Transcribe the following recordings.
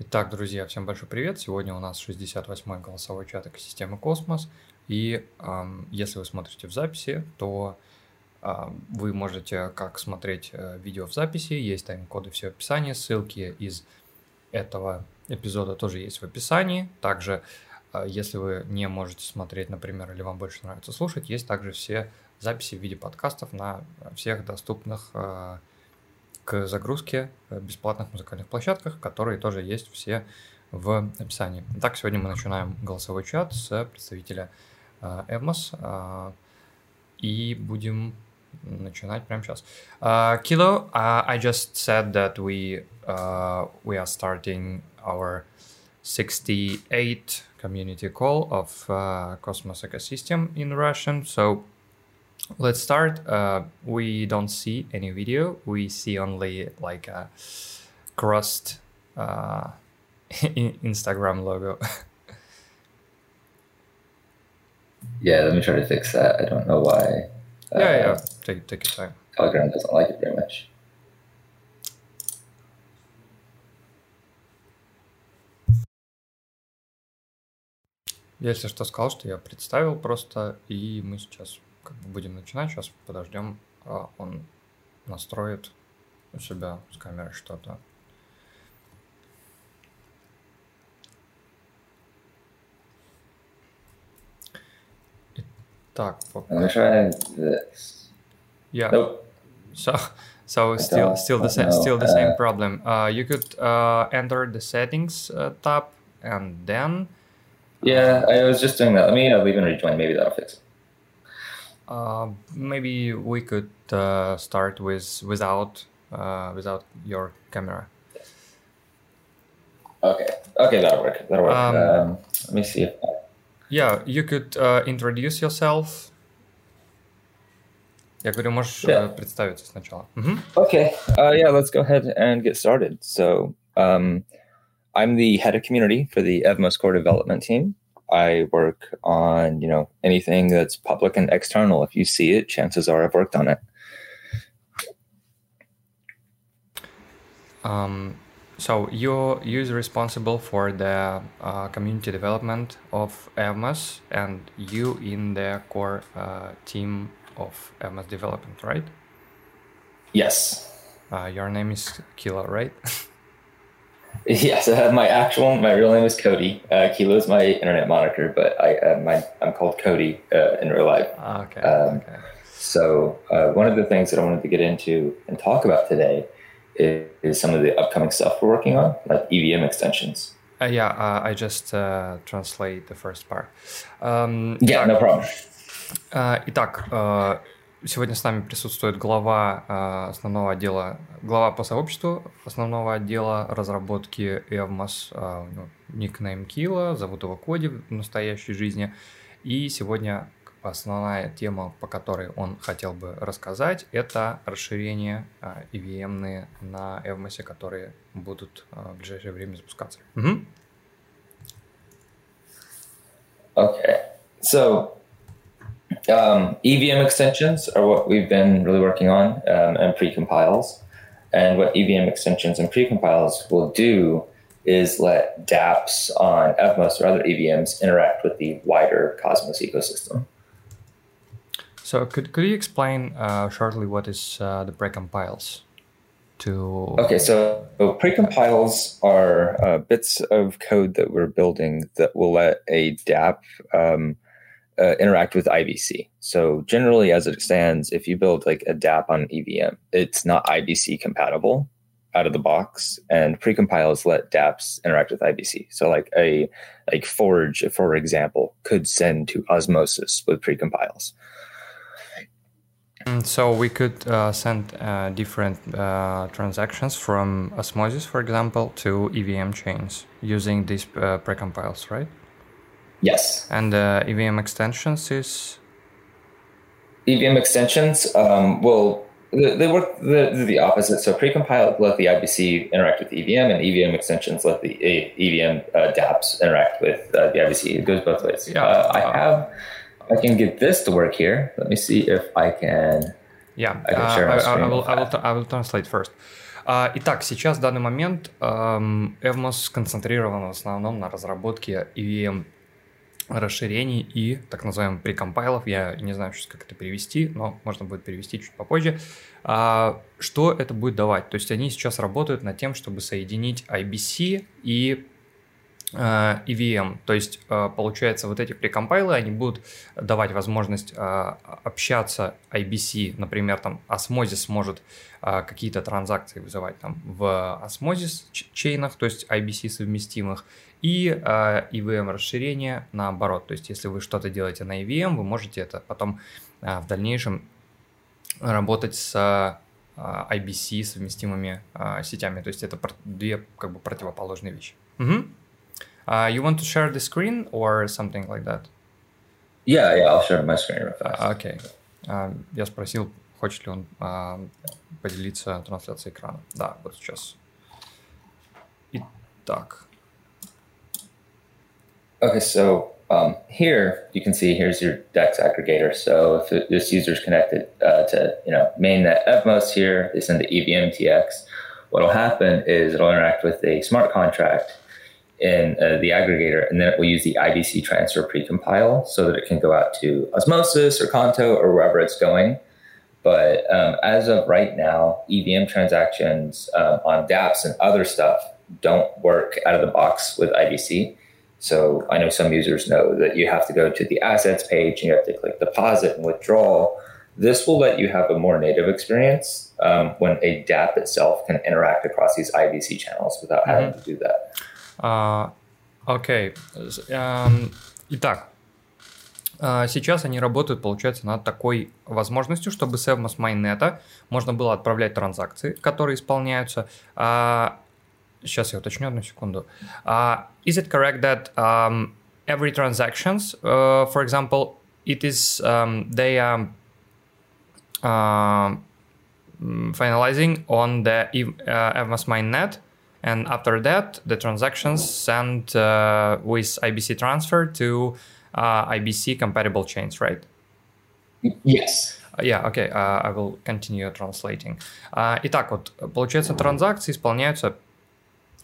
Итак, друзья, всем большой привет. Сегодня у нас 68-й голосовой чат экосистемы Космос. И эм, если вы смотрите в записи, то э, вы можете как смотреть э, видео в записи, есть тайм-коды все в описании, ссылки из этого эпизода тоже есть в описании. Также, э, если вы не можете смотреть, например, или вам больше нравится слушать, есть также все записи в виде подкастов на всех доступных э, к загрузке э, бесплатных музыкальных площадках, которые тоже есть все в описании. Итак, сегодня мы начинаем голосовой чат с представителя э, Эвмос э, и будем начинать прямо сейчас. Uh, Kilo, uh, I just said that we uh, we are starting our 68 community call of uh, Cosmos ecosystem in Russian. So let's start. Uh, we don't see any video. We see only like a crossed uh, Instagram logo. yeah, let me try to fix that. I don't know why. Uh, yeah, yeah. Take take your time. Telegram doesn't like it very much. Если что, сказал, что я представил просто, и мы сейчас как бы будем начинать. Сейчас подождем, а он настроит у себя с камерой что-то. Так. This. Yeah. Nope. So, so still, still the same, still the same problem. Uh, you could uh, enter the settings uh, tab and then. Yeah, I was just doing that. Let me uh, leave and rejoin. Maybe that'll fix it. Uh, maybe we could uh, start with without uh, without your camera. Okay. Okay, that'll work. That'll work. Um, um, let me see if. I... Yeah, you could uh, introduce yourself. Я говорю, можешь yeah. представиться сначала. Mm-hmm. Okay. Uh, yeah, let's go ahead and get started. So, um, I'm the head of community for the Evmos core development team. I work on, you know, anything that's public and external. If you see it, chances are I've worked on it. Um, so you're user responsible for the uh, community development of Evmos and you in the core uh, team of Evmos development, right? Yes. Uh, your name is Kilo, right? Yes, uh, my actual, my real name is Cody. Uh, Kilo is my internet moniker, but I, uh, my, I'm called Cody uh, in real life. Ah, okay. Um, okay. So uh, one of the things that I wanted to get into and talk about today is, is some of the upcoming stuff we're working on, like EVM extensions. Uh, yeah, I just translate the first part. Um, yeah, no problem. Итак, Сегодня с нами присутствует глава э, основного отдела, глава по сообществу основного отдела разработки Evmos, э, ну, никнейм Кила, зовут его Коди в настоящей жизни. И сегодня основная тема, по которой он хотел бы рассказать, это расширение EVM на Evmos, которые будут в ближайшее время запускаться. Угу. Okay. So Um, EVM extensions are what we've been really working on um, and precompiles. And what EVM extensions and precompiles will do is let dApps on Evmos or other EVMs interact with the wider Cosmos ecosystem. So could, could you explain uh, shortly what is uh, the precompiles? To... Okay, so, so precompiles are uh, bits of code that we're building that will let a dApp um, uh, interact with IBC. So generally, as it stands, if you build like a DApp on EVM, it's not IBC compatible out of the box, and precompiles let DApps interact with IBC. So like a like Forge, for example, could send to Osmosis with precompiles. Mm, so we could uh, send uh, different uh, transactions from Osmosis, for example, to EVM chains using these uh, precompiles, right? Yes. And uh, EVM extensions is? EVM extensions, um, well, they work the, the opposite. So precompile let the IBC interact with EVM, and EVM extensions let the EVM uh, DApps interact with uh, the IBC. It goes both ways. Yeah. Uh, I have, I can get this to work here. Let me see if I can. Yeah, I, can share uh, I, I, will, I, will, I will translate first. А, итак, сейчас в данный момент эм, Evmos сконцентрирован в основном на разработке EVM расширений и так называемых прикомпайлов. Я не знаю сейчас, как это перевести, но можно будет перевести чуть попозже. А, что это будет давать? То есть они сейчас работают над тем, чтобы соединить IBC и EVM. То есть, э, получается, вот эти прекомпайлы, они будут давать возможность э, общаться IBC, например, там Osmosis может какие-то транзакции вызывать там в Osmosis чейнах, то есть IBC совместимых, и EVM расширение наоборот. То есть, если вы что-то делаете на EVM, вы можете это потом в дальнейшем работать с IBC совместимыми сетями. То есть это две как бы противоположные вещи. Угу. Uh, you want to share the screen or something like that? Yeah, yeah, I'll share my screen real fast. Uh, okay. Uh, я спросил, хочет ли он uh, поделиться трансляцией экрана. Да, вот сейчас. Итак. Okay, so um, here you can see here's your DEX aggregator. So if it, this user is connected uh, to you know mainnet Evmos here, they send the EVM TX. What'll happen is it'll interact with a smart contract in uh, the aggregator, and then it will use the IBC transfer precompile so that it can go out to Osmosis or Conto or wherever it's going. But um, as of right now, EVM transactions um, on dApps and other stuff don't work out of the box with IBC. So I know some users know that you have to go to the assets page and you have to click deposit and withdrawal. This will let you have a more native experience um, when a dApp itself can interact across these IBC channels without mm-hmm. having to do that. А, окей. Итак, а, сейчас они работают, получается, над такой возможностью, чтобы с Evmos Mainnet можно было отправлять транзакции, которые исполняются. Сейчас я уточню одну секунду. Is it correct that um, every transactions, uh, for example, it is um, they are uh, finalizing on the uh, Evmos Mainnet And after that, the transactions sent uh, with IBC transfer to uh, IBC compatible chains, right? Yes. Yeah, okay, uh, I will continue translating. Uh, итак, вот, получается, транзакции исполняются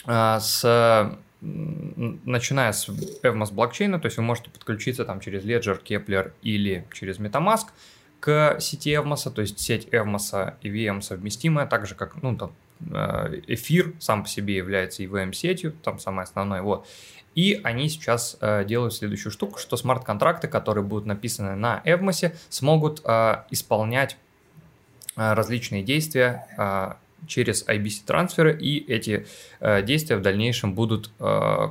uh, с начиная с Evmos блокчейна, то есть вы можете подключиться там через Ledger, Kepler или через MetaMask к сети Evmos, то есть сеть Evmos и VM совместимая, так же как, ну, там, Э, эфир сам по себе является EVM-сетью, там самое основное, вот. И они сейчас э, делают следующую штуку, что смарт-контракты, которые будут написаны на Evmos, смогут э, исполнять э, различные действия э, через IBC трансферы, и эти э, действия в дальнейшем будут э,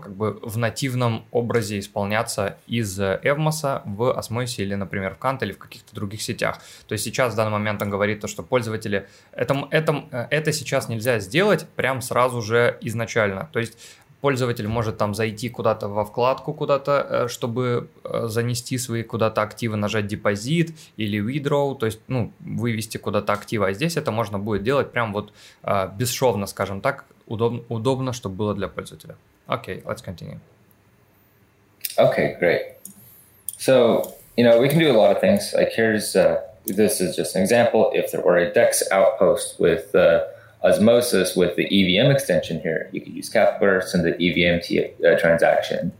как бы в нативном образе исполняться из Evmos в Osmosis или, например, в Kant или в каких-то других сетях. То есть сейчас в данный момент он говорит то, что пользователи это, это, э, это сейчас нельзя сделать прям сразу же изначально. То есть пользователь может там зайти куда-то во вкладку куда-то, э, чтобы э, занести свои куда-то активы, нажать депозит или withdraw, то есть, ну, вывести куда-то активы. А здесь это можно будет делать прям вот э, бесшовно, скажем так, удобно, удобно, чтобы было для пользователя. Окей, okay, let's continue. Okay, great. So, you know, we can do a lot of things. Like here's, uh, this is just an example. If there were a DEX outpost with uh, osmosis with the EVM extension here. You can use Capburst and the EVM t- uh, transaction.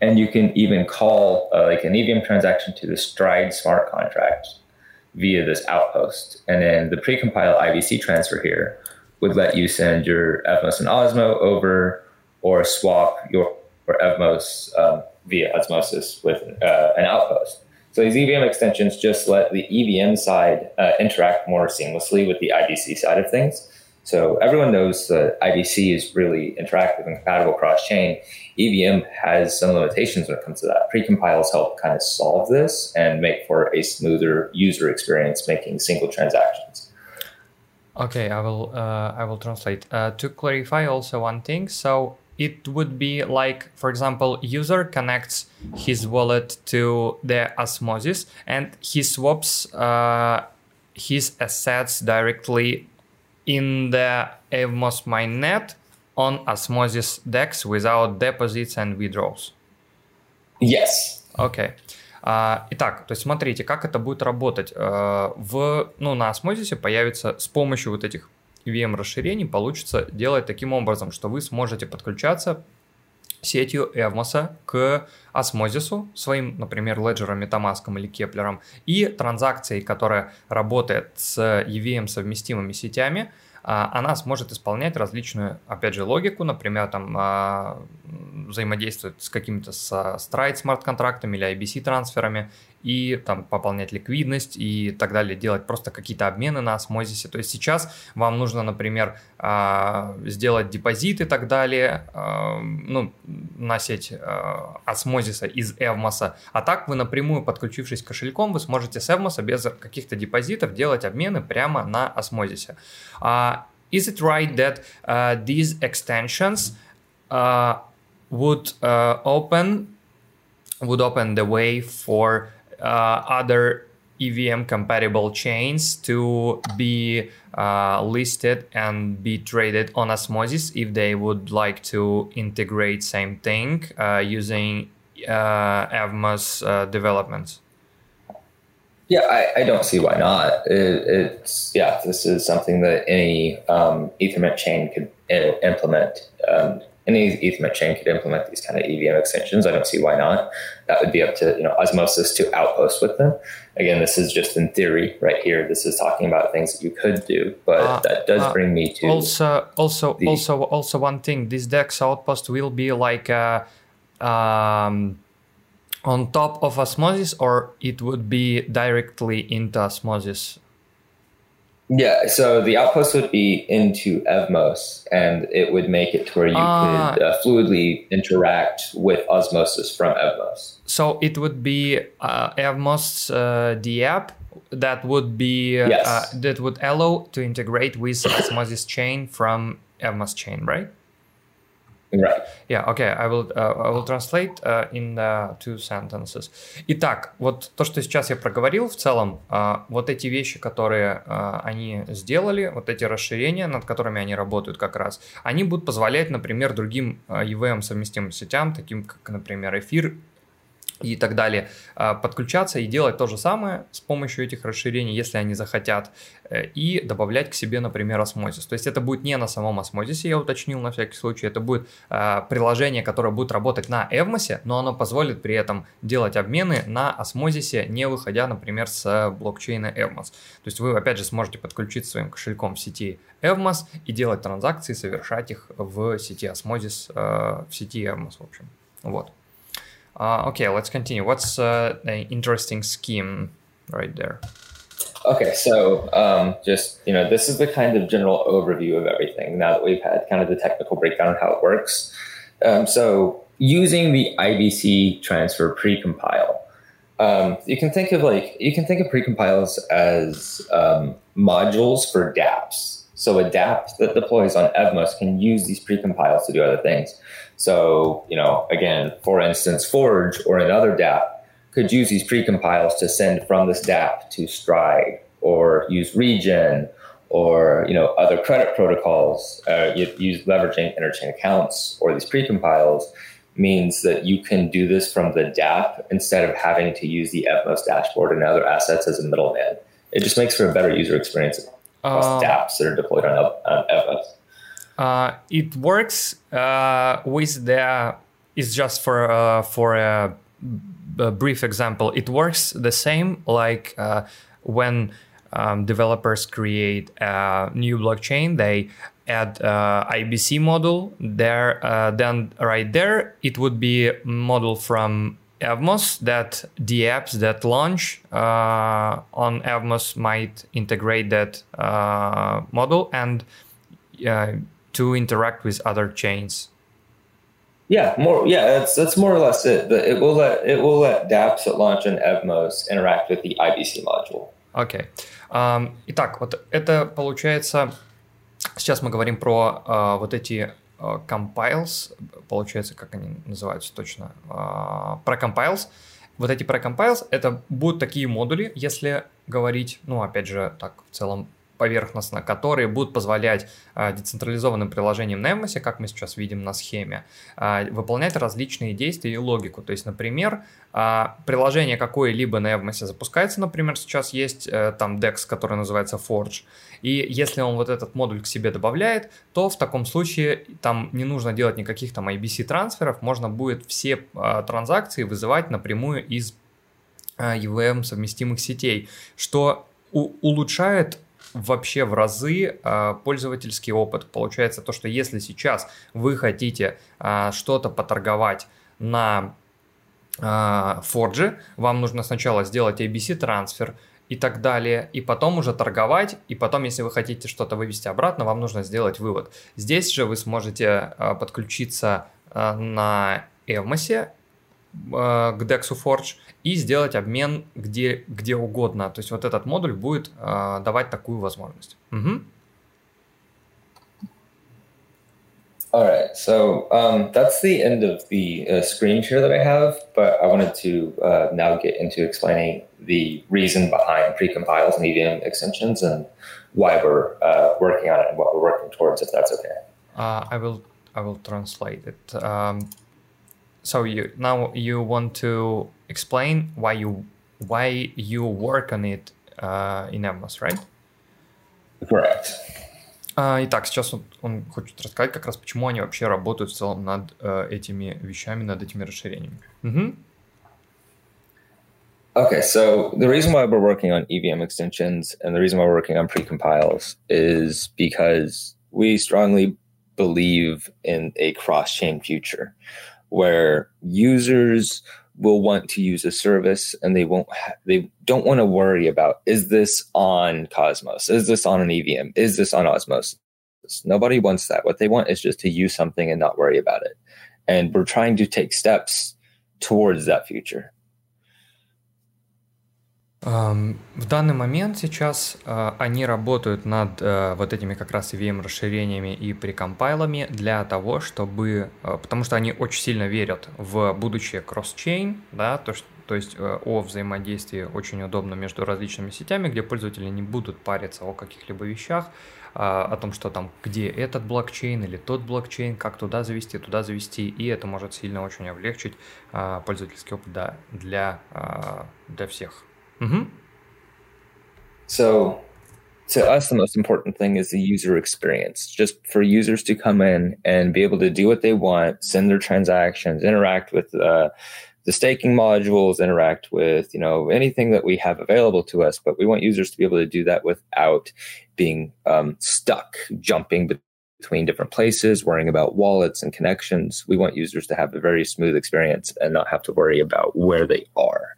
And you can even call uh, like an EVM transaction to the Stride smart contract via this outpost. And then the precompile IVC transfer here would let you send your Evmos and Osmo over or swap your, or Evmos um, via osmosis with uh, an outpost. So these EVM extensions just let the EVM side uh, interact more seamlessly with the IBC side of things. So everyone knows that IBC is really interactive and compatible cross chain. EVM has some limitations when it comes to that. Precompiles help kind of solve this and make for a smoother user experience making single transactions. Okay, I will uh, I will translate. Uh, to clarify also one thing, so it would be like, for example, user connects his wallet to the Osmosis and he swaps uh, his assets directly in the Evmos mainnet on Osmosis DEX without deposits and withdrawals? Yes. Okay. А, итак, то есть смотрите, как это будет работать. А, в, ну, на Osmosis появится с помощью вот этих EVM расширений получится делать таким образом, что вы сможете подключаться сетью Эвмоса к осмозису, своим, например, леджером, Metamask или Кеплером, и транзакцией, которая работает с EVM совместимыми сетями, а, она сможет исполнять различную, опять же, логику, например, там а, взаимодействовать с какими-то с Stride смарт-контрактами или IBC-трансферами и там пополнять ликвидность и так далее, делать просто какие-то обмены на осмозисе. То есть сейчас вам нужно, например, а, сделать депозит и так далее, ну, на сеть осмозиса из Эвмоса, а так вы напрямую, подключившись кошельком, вы сможете с Эвмоса без каких-то депозитов делать обмены прямо на осмозисе. is it right that uh, these extensions uh, would uh, open would open the way for other EVM compatible chains to be uh, listed and be traded on Osmosis if they would like to integrate same thing uh, using uh, Evmos uh, developments. Yeah, I, I, don't see why not. It, it's yeah, this is something that any um, Ethernet chain could uh, implement. Um, any Ethernet chain could implement these kind of EVM extensions. I don't see why not. That would be up to you know Osmosis to outpost with them. Again, this is just in theory right here. This is talking about things that you could do, but uh, that does uh, bring me to also also the, also also one thing. This Dex outpost will be like. A, um, on top of osmosis or it would be directly into osmosis yeah so the outpost would be into evmos and it would make it to where you uh, could uh, fluidly interact with osmosis from evmos. So it would be uh, evmos uh, the app that would be uh, yes. that would allow to integrate with osmosis chain from evmos chain right Right. Yeah, okay, I will, uh, I will translate uh, in uh, two sentences. Итак, вот то, что сейчас я проговорил в целом, uh, вот эти вещи, которые uh, они сделали, вот эти расширения, над которыми они работают как раз, они будут позволять, например, другим uh, EVM совместимым сетям, таким как, например, Эфир и так далее, а, подключаться и делать то же самое с помощью этих расширений, если они захотят, э, и добавлять к себе, например, осмозис. То есть это будет не на самом осмозисе, я уточнил на всякий случай, это будет а, приложение, которое будет работать на Эвмосе, но оно позволит при этом делать обмены на осмозисе, не выходя, например, с блокчейна Evmos. То есть вы, опять же, сможете подключиться своим кошельком в сети Evmos и делать транзакции, совершать их в сети Osmosis, э, в сети Evmos, в общем. Вот. Uh, okay, let's continue. What's uh, an interesting scheme right there? Okay, so um, just you know, this is the kind of general overview of everything. Now that we've had kind of the technical breakdown of how it works, um, so using the IBC transfer precompile, um, you can think of like you can think of precompiles as um, modules for DApps. So a DApp that deploys on Evmos can use these precompiles to do other things. So, you know, again, for instance, Forge or another DApp could use these precompiles to send from this DApp to Stride or use Regen or, you know, other credit protocols, uh, use leveraging interchain accounts or these precompiles means that you can do this from the DApp instead of having to use the Evmos dashboard and other assets as a middleman. It just makes for a better user experience across uh, dApps that are deployed on, on Evmos. Uh, it works uh, with the. It's just for uh, for a, a, brief example. It works the same like uh, when um, developers create a new blockchain. They add uh, IBC model there. Uh, then right there, it would be model from Evmos that the apps that launch on Evmos might integrate that model and uh, to interact with other chains. Yeah, more. Yeah, that's that's more or less it. It will let it will let DApps that launch on Evmos interact with the IBC module. Окей. Okay. Um, итак, вот это получается. Сейчас мы говорим про uh, вот эти uh, compiles, получается, как они называются точно, uh, про compiles. Вот эти про compiles это будут такие модули, если говорить, ну опять же, так в целом поверхностно, которые будут позволять а, децентрализованным приложениям Эмосе, как мы сейчас видим на схеме, а, выполнять различные действия и логику. То есть, например, а, приложение какое-либо на Эмосе запускается, например, сейчас есть а, там DEX, который называется Forge, и если он вот этот модуль к себе добавляет, то в таком случае там не нужно делать никаких там IBC трансферов, можно будет все транзакции вызывать напрямую из EVM совместимых сетей, что улучшает вообще в разы а, пользовательский опыт. Получается то, что если сейчас вы хотите а, что-то поторговать на а, Forge, вам нужно сначала сделать ABC трансфер и так далее, и потом уже торговать, и потом, если вы хотите что-то вывести обратно, вам нужно сделать вывод. Здесь же вы сможете подключиться на Evmos Э, к DEX Forge и сделать обмен где, где угодно. То есть вот этот модуль будет э, давать такую возможность. Угу. All right, so um, that's the end of the uh, screen share that I have, but I wanted to uh, now get into explaining the reason behind precompiles and EVM extensions and why we're uh, working on it and what we're working towards, if that's okay. Uh, I will I will translate it. Um, so you now you want to explain why you why you work on it uh, in Evmos, right? Correct. Uh, итак, сейчас он, он хочет рассказать как раз, почему они вообще работают в целом над uh, этими вещами, над этими расширениями. Mm-hmm. Okay, so the reason why we're working on EVM extensions and the reason why we're working on precompiles is because we strongly believe in a cross-chain future where users will want to use a service and they won't ha- they don't want to worry about is this on Cosmos? Is this on an EVM? Is this on Osmosis? Nobody wants that. What they want is just to use something and not worry about it. And we're trying to take steps towards that future. В данный момент сейчас они работают над вот этими как раз EVM-расширениями и прикомпайлами для того, чтобы... Потому что они очень сильно верят в будущее кросс-чейн, да, то, что то есть о взаимодействии очень удобно между различными сетями, где пользователи не будут париться о каких-либо вещах, о том, что там, где этот блокчейн или тот блокчейн, как туда завести, туда завести, и это может сильно очень облегчить пользовательский опыт да, для, для всех. Mm-hmm. So, to us, the most important thing is the user experience. Just for users to come in and be able to do what they want, send their transactions, interact with uh, the staking modules, interact with you know anything that we have available to us. But we want users to be able to do that without being um, stuck, jumping between different places, worrying about wallets and connections. We want users to have a very smooth experience and not have to worry about where they are.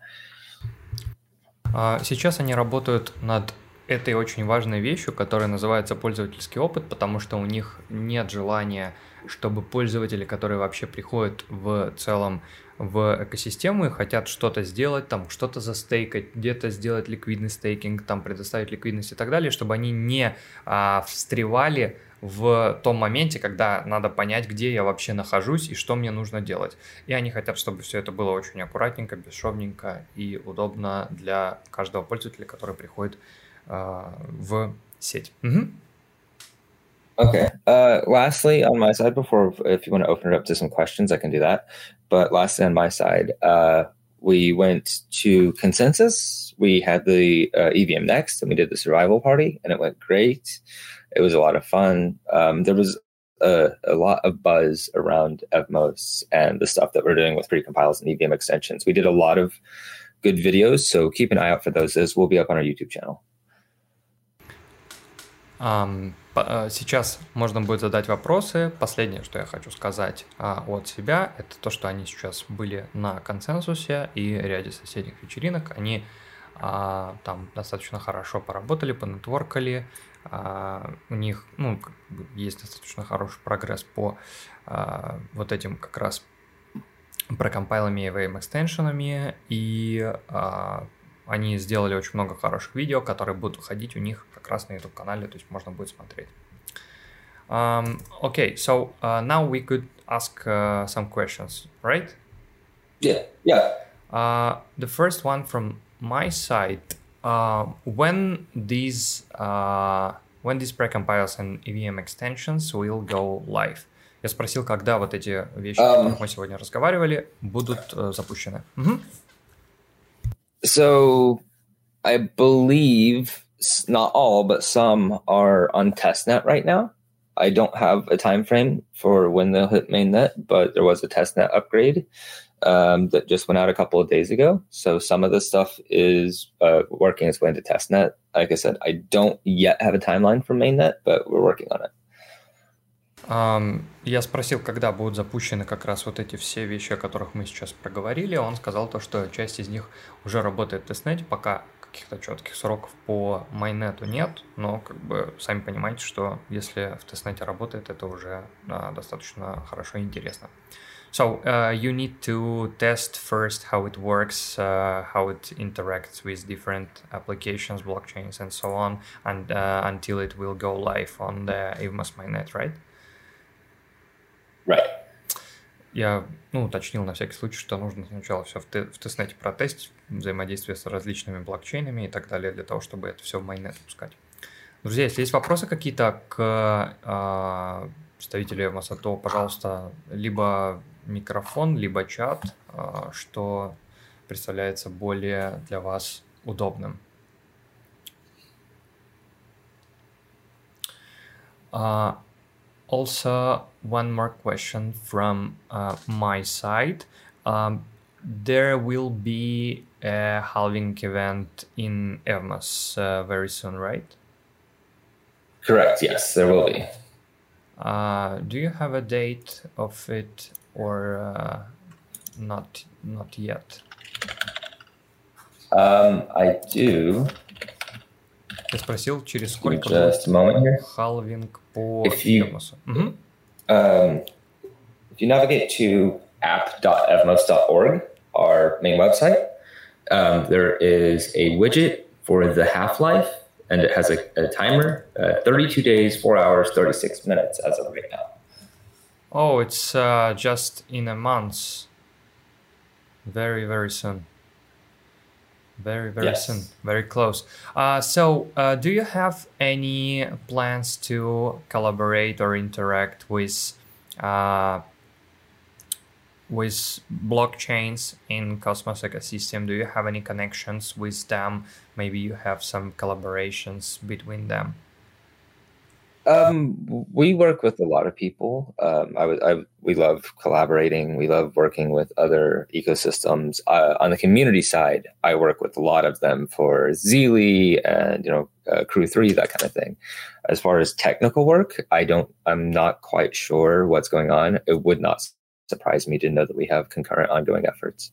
А, сейчас они работают над этой очень важной вещью, которая называется пользовательский опыт, потому что у них нет желания, чтобы пользователи, которые вообще приходят в целом в экосистему и хотят что-то сделать, там что-то застейкать, где-то сделать ликвидный стейкинг, там предоставить ликвидность и так далее, чтобы они не а, встревали в том моменте, когда надо понять, где я вообще нахожусь и что мне нужно делать. И они хотят, чтобы все это было очень аккуратненько, бесшовненько и удобно для каждого пользователя, который приходит э, в сеть. Угу. Okay. Uh, lastly, on my side, before if you want to open it up to some questions, I can do that. But lastly, on my side, uh, we went to consensus. We had the uh, EVM next, and we did the survival party, and it went great. It was a lot of fun. Um, there was a, a, lot of buzz around Evmos and the stuff that we're doing with precompiles and EVM extensions. We did a lot of good videos, so keep an eye out for those. As will be up on our YouTube channel. Um, сейчас можно будет задать вопросы. Последнее, что я хочу сказать а, от себя, это то, что они сейчас были на консенсусе и ряде соседних вечеринок. Они а, там достаточно хорошо поработали, понетворкали, а, у них ну, есть достаточно хороший прогресс по а, вот этим как раз прокомпайлами и VM экстеншенами, и а, они сделали очень много хороших видео, которые будут выходить у них как раз на YouTube-канале, то есть можно будет смотреть. Um, okay, so uh, now we could ask uh, some questions, right? Yeah, yeah. Uh, the first one from my side uh, when these uh, when these precompilers and EVM extensions will go live? Я спросил, когда вот эти вещи, um, о которых мы сегодня разговаривали, будут uh, запущены. Mm-hmm. So, I believe not all, but some are on testnet right now. I don't have a time frame for when they'll hit mainnet, but there was a testnet upgrade Um, that just went out a couple of days ago. So some of this stuff is uh, working its way into testnet. Like I said, I don't yet have a timeline for mainnet, but we're working on it. Я спросил, когда будут запущены как раз вот эти все вещи, о которых мы сейчас проговорили. Он сказал то, что часть из них уже работает в тестнете, пока каких-то четких сроков по майнету нет, но как бы сами понимаете, что если в тестнете работает, это уже а, достаточно хорошо и интересно. So uh, you need to test first how it works, uh, how it interacts with different applications, blockchains, and so on, and uh, until it will go live on the Evmos mainnet, right? Right. Я ну, уточнил на всякий случай, что нужно сначала все в, в тестнете протестить, взаимодействие с различными блокчейнами и так далее, для того, чтобы это все в майнет пускать. Друзья, если есть вопросы какие-то к представителю Эвмоса, то, пожалуйста, либо микрофон, либо чат, э, что представляется более для вас удобным. Uh, also, one more question from uh, my side. Um, there will be a halving event in Evmos uh, very soon, right? Correct. Yes, there will be. Uh, do you have a date of it or uh, not? Not yet. Um, I do. Я спросил, через сколько Just a moment here. халвинг по If you- Evmosу. Мгм. Um, if you navigate to app.evmos.org, our main website, um, there is a widget for the half life, and it has a, a timer uh, 32 days, 4 hours, 36 minutes as of right now. Oh, it's uh, just in a month. Very, very soon. Very, very Yes. soon. Very close. Uh, so, uh, do you have any plans to collaborate or interact with uh, with blockchains in Cosmos ecosystem? Do you have any connections with them? Maybe you have some collaborations between them. Um, we work with a lot of people. Um, I I, we love collaborating. We love working with other ecosystems. Uh, on the community side, I work with a lot of them for Zeely and you know uh, Crew Three, that kind of thing. As far as technical work, I don't. I'm not quite sure what's going on. It would not surprise me to know that we have concurrent, ongoing efforts.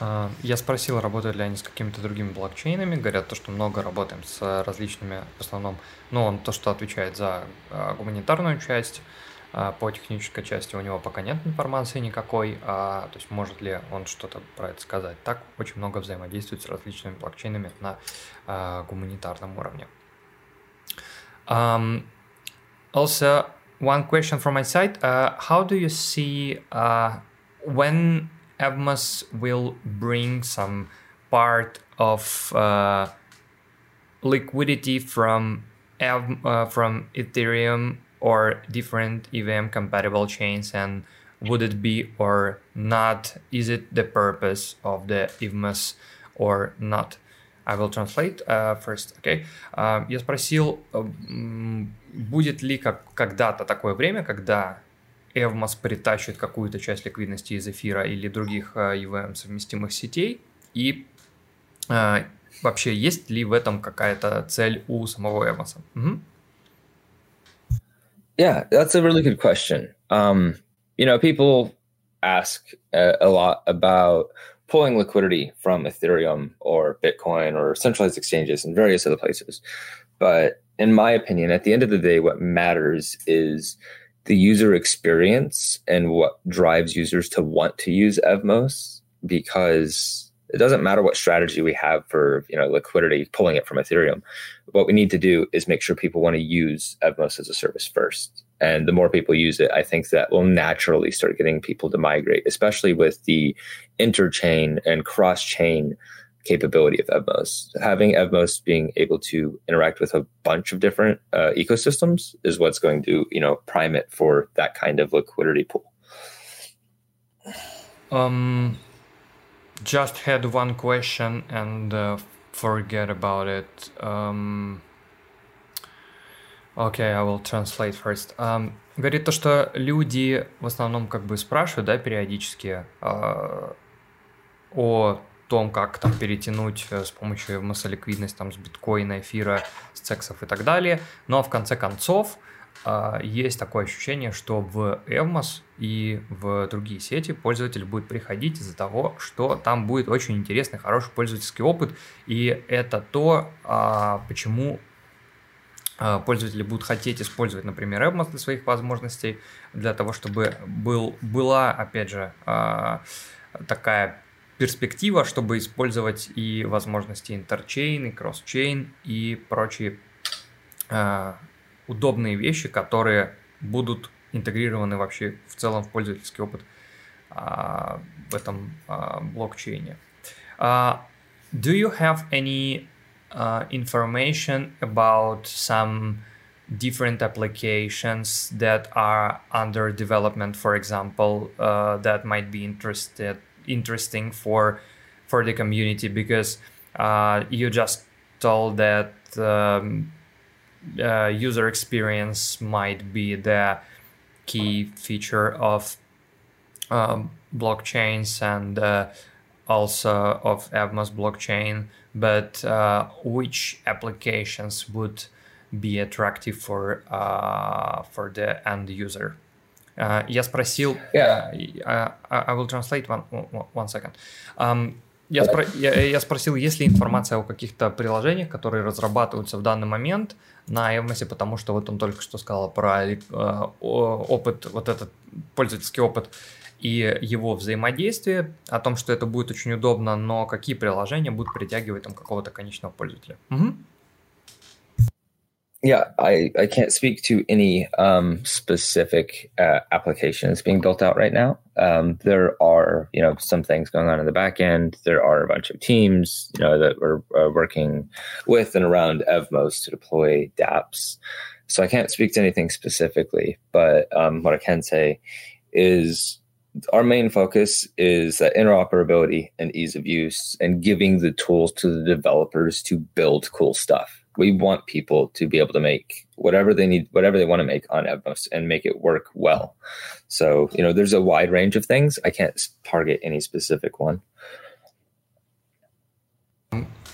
А, Я спросил, работают ли они с какими-то другими блокчейнами. Говорят, то, что много работаем с различными, в основном, ну, он то, что отвечает за а, гуманитарную часть, а, по технической части у него пока нет информации никакой, а, то есть может ли он что-то про это сказать. Так очень много взаимодействует с различными блокчейнами на а, гуманитарном уровне. Um, also, one question from my side: uh, How do you see uh, when Evmos will bring some part of uh, liquidity from Ev- uh, from Ethereum or different EVM compatible chains, and would it be or not? Is it the purpose of the Evmos or not? I will translate uh, first, okay? Uh, я спросил, uh, м, будет ли как, когда-то такое время, когда Evmos притащит какую-то часть ликвидности из эфира или других э, EVM совместимых сетей, и э, вообще есть ли в этом какая-то цель у самого Evmos? Мгм. Yeah, that's a really good question. Um, you know, people ask uh, a lot about pulling liquidity from Ethereum or Bitcoin or centralized exchanges and various other places. But in my opinion, at the end of the day, what matters is the user experience and what drives users to want to use Evmos because it doesn't matter what strategy we have for you know liquidity pulling it from ethereum. What we need to do is make sure people want to use evmos as a service first. And the more people use it i think that will naturally start getting people to migrate especially with the interchain and cross-chain capability of Evmos. Having Evmos being able to interact with a bunch of different uh, ecosystems is what's going to, you know, prime it for that kind of liquidity pool. Um, just had one question and uh, forget about it. Um, okay, I will translate first. Um, говорит то, что люди в основном как бы спрашивают, да, периодически э, о том, как там перетянуть э, с помощью массоликвидность там с биткоина, эфира, с цексов и так далее. Но в конце концов э, есть такое ощущение, что в Evmos и в другие сети пользователь будет приходить из-за того, что там будет очень интересный, хороший пользовательский опыт. И это то, э, почему пользователи будут хотеть использовать, например, Evmos для своих возможностей, для того, чтобы был, была, опять же, такая перспектива, чтобы использовать и возможности интерчейн, и кроссчейн, и прочие э, удобные вещи, которые будут интегрированы вообще в целом в пользовательский опыт э, в этом э, блокчейне. Uh, do you have any uh, information about some different applications that are under development, for example, uh, that might be interested interesting for for the community because uh, you just told that um, uh, user experience might be the key feature of um, blockchains and uh, also of Evmos blockchain, but uh, which applications would be attractive for uh, for the end user? Я спросил... Yeah. I will translate one, one second. Um, я, спро... я, я спросил, есть ли информация о каких-то приложениях, которые разрабатываются в данный момент на Evmos, потому что вот он только что сказал про э, опыт, вот этот пользовательский опыт и его взаимодействие, о том, что это будет очень удобно, но какие приложения будут притягивать там какого-то конечного пользователя. Угу. Yeah, I, I can't speak to any um, specific uh, applications being built out right now. Um, there are, you know, some things going on in the back end. There are a bunch of teams, you know, that we're uh, working with and around Evmos to deploy DApps. So I can't speak to anything specifically, but um, what I can say is our main focus is that interoperability and ease of use and giving the tools to the developers to build cool stuff we want people to be able to make whatever they need, whatever they want to make on Evmos and make it work well. So, you know, there's a wide range of things. I can't target any specific one.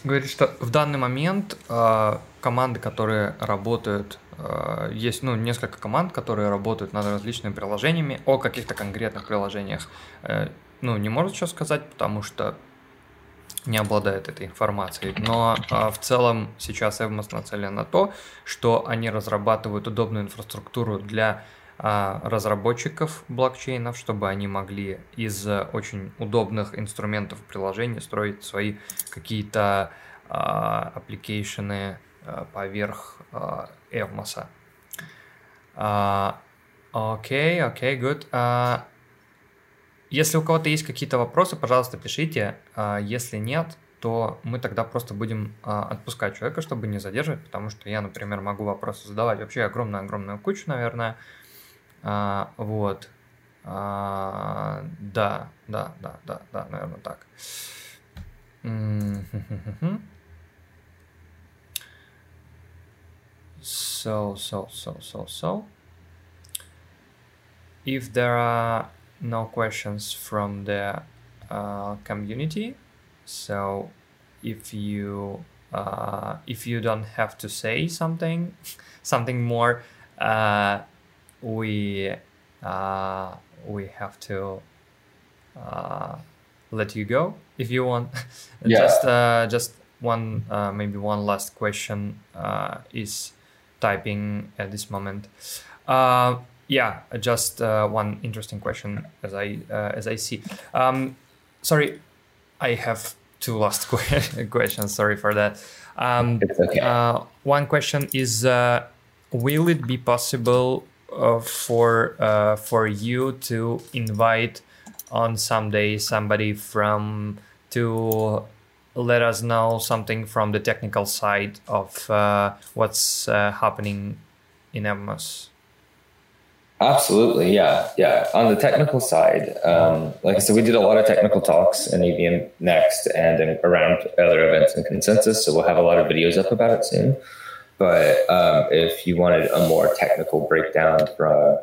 Говорит, что в данный момент э, команды, которые работают, э, есть ну, несколько команд, которые работают над различными приложениями, о каких-то конкретных приложениях, э, ну, не может сейчас сказать, потому что не обладает этой информацией. Но а, в целом сейчас Evmos нацелен на то, что они разрабатывают удобную инфраструктуру для а, разработчиков блокчейнов, чтобы они могли из очень удобных инструментов приложений строить свои какие-то а, application ы а, поверх а, Evmos. Окей, окей, good. Если у кого-то есть какие-то вопросы, пожалуйста, пишите. А если нет, то мы тогда просто будем а, отпускать человека, чтобы не задерживать, потому что я, например, могу вопросы задавать вообще огромную-огромную кучу, наверное. А, вот. да, да, да, да, да, наверное, так. So, so, so, so, so. If there are no questions from the uh, community. So if you uh, if you don't have to say something something more, uh, we uh, we have to uh, let you go if you want. Yeah. just uh, just one uh, maybe one last question uh, is typing at this moment. Yeah, just uh, one interesting question as I uh, as I see. Um, sorry, I have two last questions. Sorry for that. Um, it's okay. Uh, one question is: uh, Will it be possible uh, for uh, for you to invite on some day somebody from to let us know something from the technical side of uh, what's uh, happening in Evmos? Absolutely, yeah, yeah. On the technical side, um, like I said, we did a lot of technical talks in EVM Next and in, around other events and consensus. So we'll have a lot of videos up about it soon. But um, if you wanted a more technical breakdown from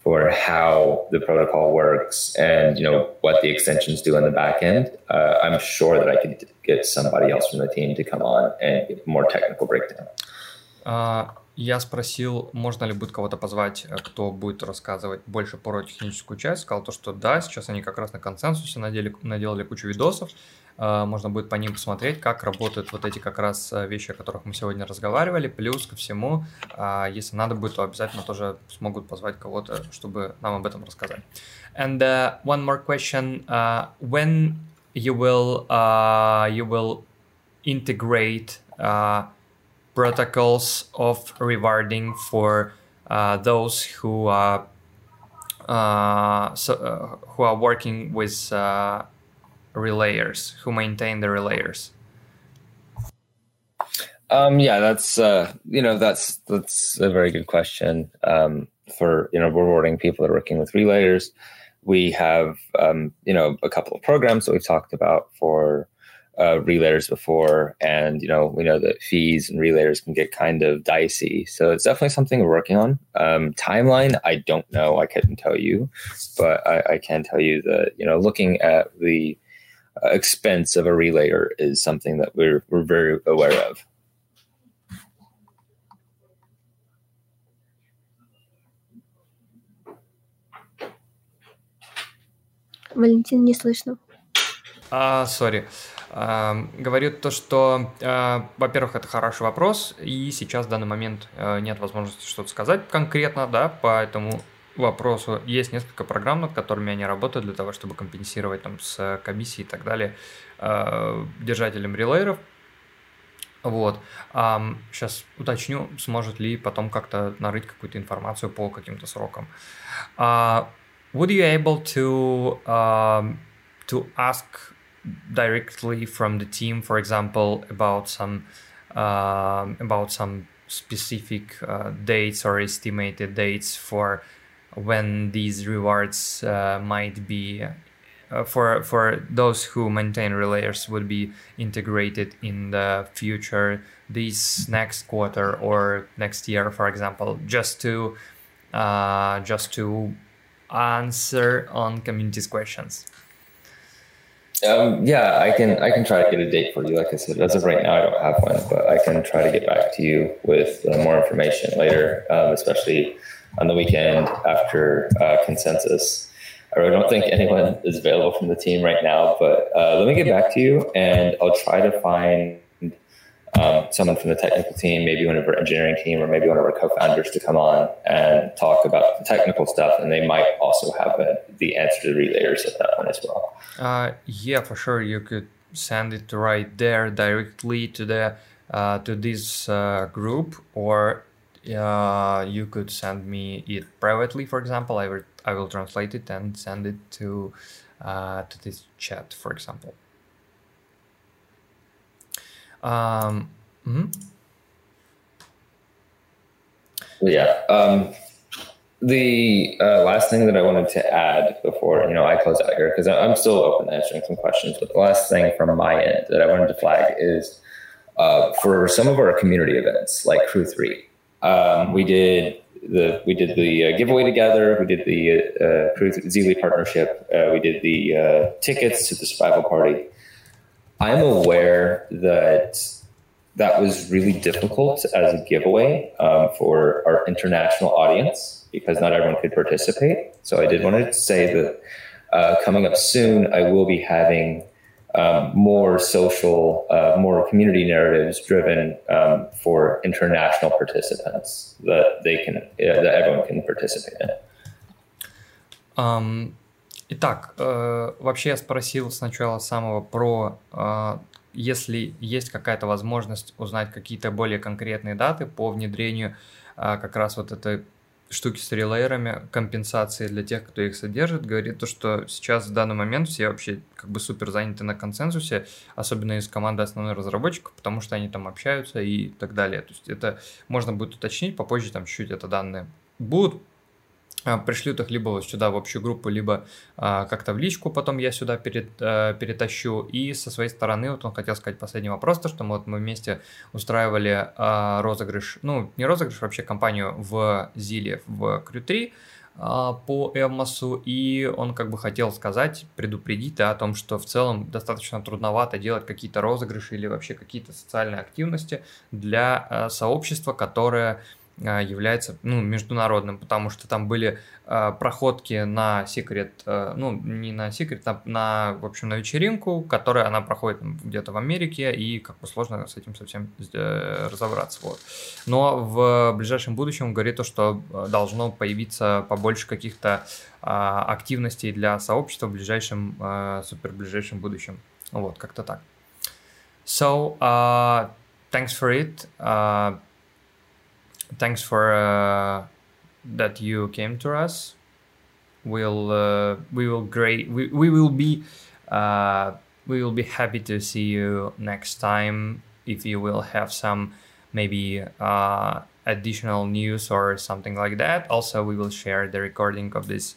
for how the protocol works and you know what the extensions do on the back end, uh, I'm sure that I could get somebody else from the team to come on and give more technical breakdown. Uh, Я спросил, можно ли будет кого-то позвать, э, кто будет рассказывать больше про техническую часть. Сказал то, что да, сейчас они как раз на консенсусе надели, наделали кучу видосов. Э, можно будет по ним посмотреть, как работают вот эти как раз э, вещи, о которых мы сегодня разговаривали. Плюс ко всему, если надо будет, то обязательно тоже смогут позвать кого-то, чтобы нам об этом рассказать. And uh, one more question. Uh, when you will, uh, you will integrate uh, protocols of rewarding for uh, those who are uh, so, uh, who are working with uh, relayers, who maintain the relayers. Um, yeah, that's uh, you know that's that's a very good question. Um, for you know rewarding people that are working with relayers, we have um, you know a couple of programs that we've talked about for uh, relayers before, and you know we know that fees and relayers can get kind of dicey. So it's definitely something we're working on. Um, timeline, I don't know, I couldn't tell you, but I, I can tell you that you know looking at the uh, expense of a relayer is something that we're we're very aware of. Валентин, не слышно. А, сори. Говорю то, что, а, во-первых, это хороший вопрос, и сейчас в данный момент а, нет возможности что-то сказать конкретно, да, по этому вопросу. Есть несколько программ, над которыми они работают для того, чтобы компенсировать там с комиссией и так далее а, держателям релейеров. Вот. Сейчас уточню, сможет ли потом как-то нарыть какую-то информацию по каким-то срокам. would you able to, um, to ask directly from the team, for example, about some um, about some specific uh, dates or estimated dates for when these rewards uh, might be uh, for for those who maintain relayers would be integrated in the future this next quarter or next year for example just to uh, just to answer on community's questions um, yeah, I can I can try to get a date for you. Like I said, as of right now, I don't have one, but I can try to get back to you with uh, more information later, um, especially on the weekend after uh, consensus. I really don't think anyone is available from the team right now, but uh, let me get back to you, and I'll try to find um, someone from the technical team, maybe one of our engineering team, or maybe one of our co-founders to come on and talk about the technical stuff, and they might also have a, the answer to the relayers at that point as well. Uh, yeah, for sure. You could send it right there directly to the uh, to this uh, group, or uh, you could send me it privately. For example, I will I will translate it and send it to uh, to this chat, for example. Um, mm-hmm. Yeah. Um, the uh, last thing that I wanted to add before you know I close out here because I'm still open to answering some questions, but the last thing from my end that I wanted to flag is uh, for some of our community events like Crew Three. Um, we did the we did the uh, giveaway together. We did the uh, Crew Zeely partnership. Uh, we did the uh, tickets to the survival party. I'm aware that that was really difficult as a giveaway um, for our international audience because not everyone could participate. So I did want to say that uh, coming up soon, I will be having um, more social, uh, more community narratives driven um, for international participants that they can, uh, that everyone can participate in. Um, Итак, э, вообще я спросил сначала самого про, э, если есть какая-то возможность узнать какие-то более конкретные даты по внедрению э, как раз вот этой штуки с релейерами, компенсации для тех, кто их содержит, говорит то, что сейчас в данный момент все вообще как бы супер заняты на консенсусе, особенно из команды основных разработчиков, потому что они там общаются и так далее. То есть это можно будет уточнить, попозже там чуть-чуть это данные будут пришлют их либо сюда в общую группу, либо а, как-то в личку, потом я сюда перед, а, перетащу. И со своей стороны, вот он хотел сказать последний вопрос, то, что мы, вот мы вместе устраивали а, розыгрыш, ну, не розыгрыш, вообще компанию в Зиле, в Крю 3 а, по Эвмосу, и он как бы хотел сказать, предупредить да, о том, что в целом достаточно трудновато делать какие-то розыгрыши или вообще какие-то социальные активности для а, сообщества, которое а, является ну, международным, потому что там были э, проходки на секрет, э, ну, не на секрет, а на, в общем, на вечеринку, которая она проходит где-то в Америке, и как бы сложно с этим совсем э, разобраться. Вот. Но в ближайшем будущем говорит то, что должно появиться побольше каких-то э, активностей для сообщества в ближайшем, э, супер ближайшем будущем. Вот, как-то так. So, uh, thanks for it. Uh, thanks for uh, that you came to us. We'll uh, we will great we, we will be uh, we will be happy to see you next time if you will have some maybe uh, additional news or something like that. Also, we will share the recording of this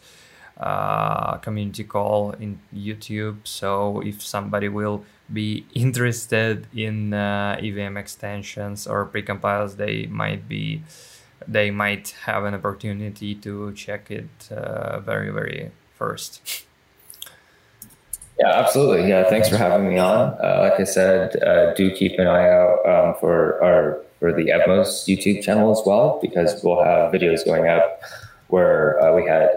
uh, community call in YouTube. So if somebody will be interested in uh, EVM extensions or precompiles, they might be they might have an opportunity to check it uh, very very first. Yeah, absolutely. Yeah, thanks for having me on. Uh, like I said, uh, do keep an eye out um, for our for the Evmos YouTube channel as well because we'll have videos going up where we had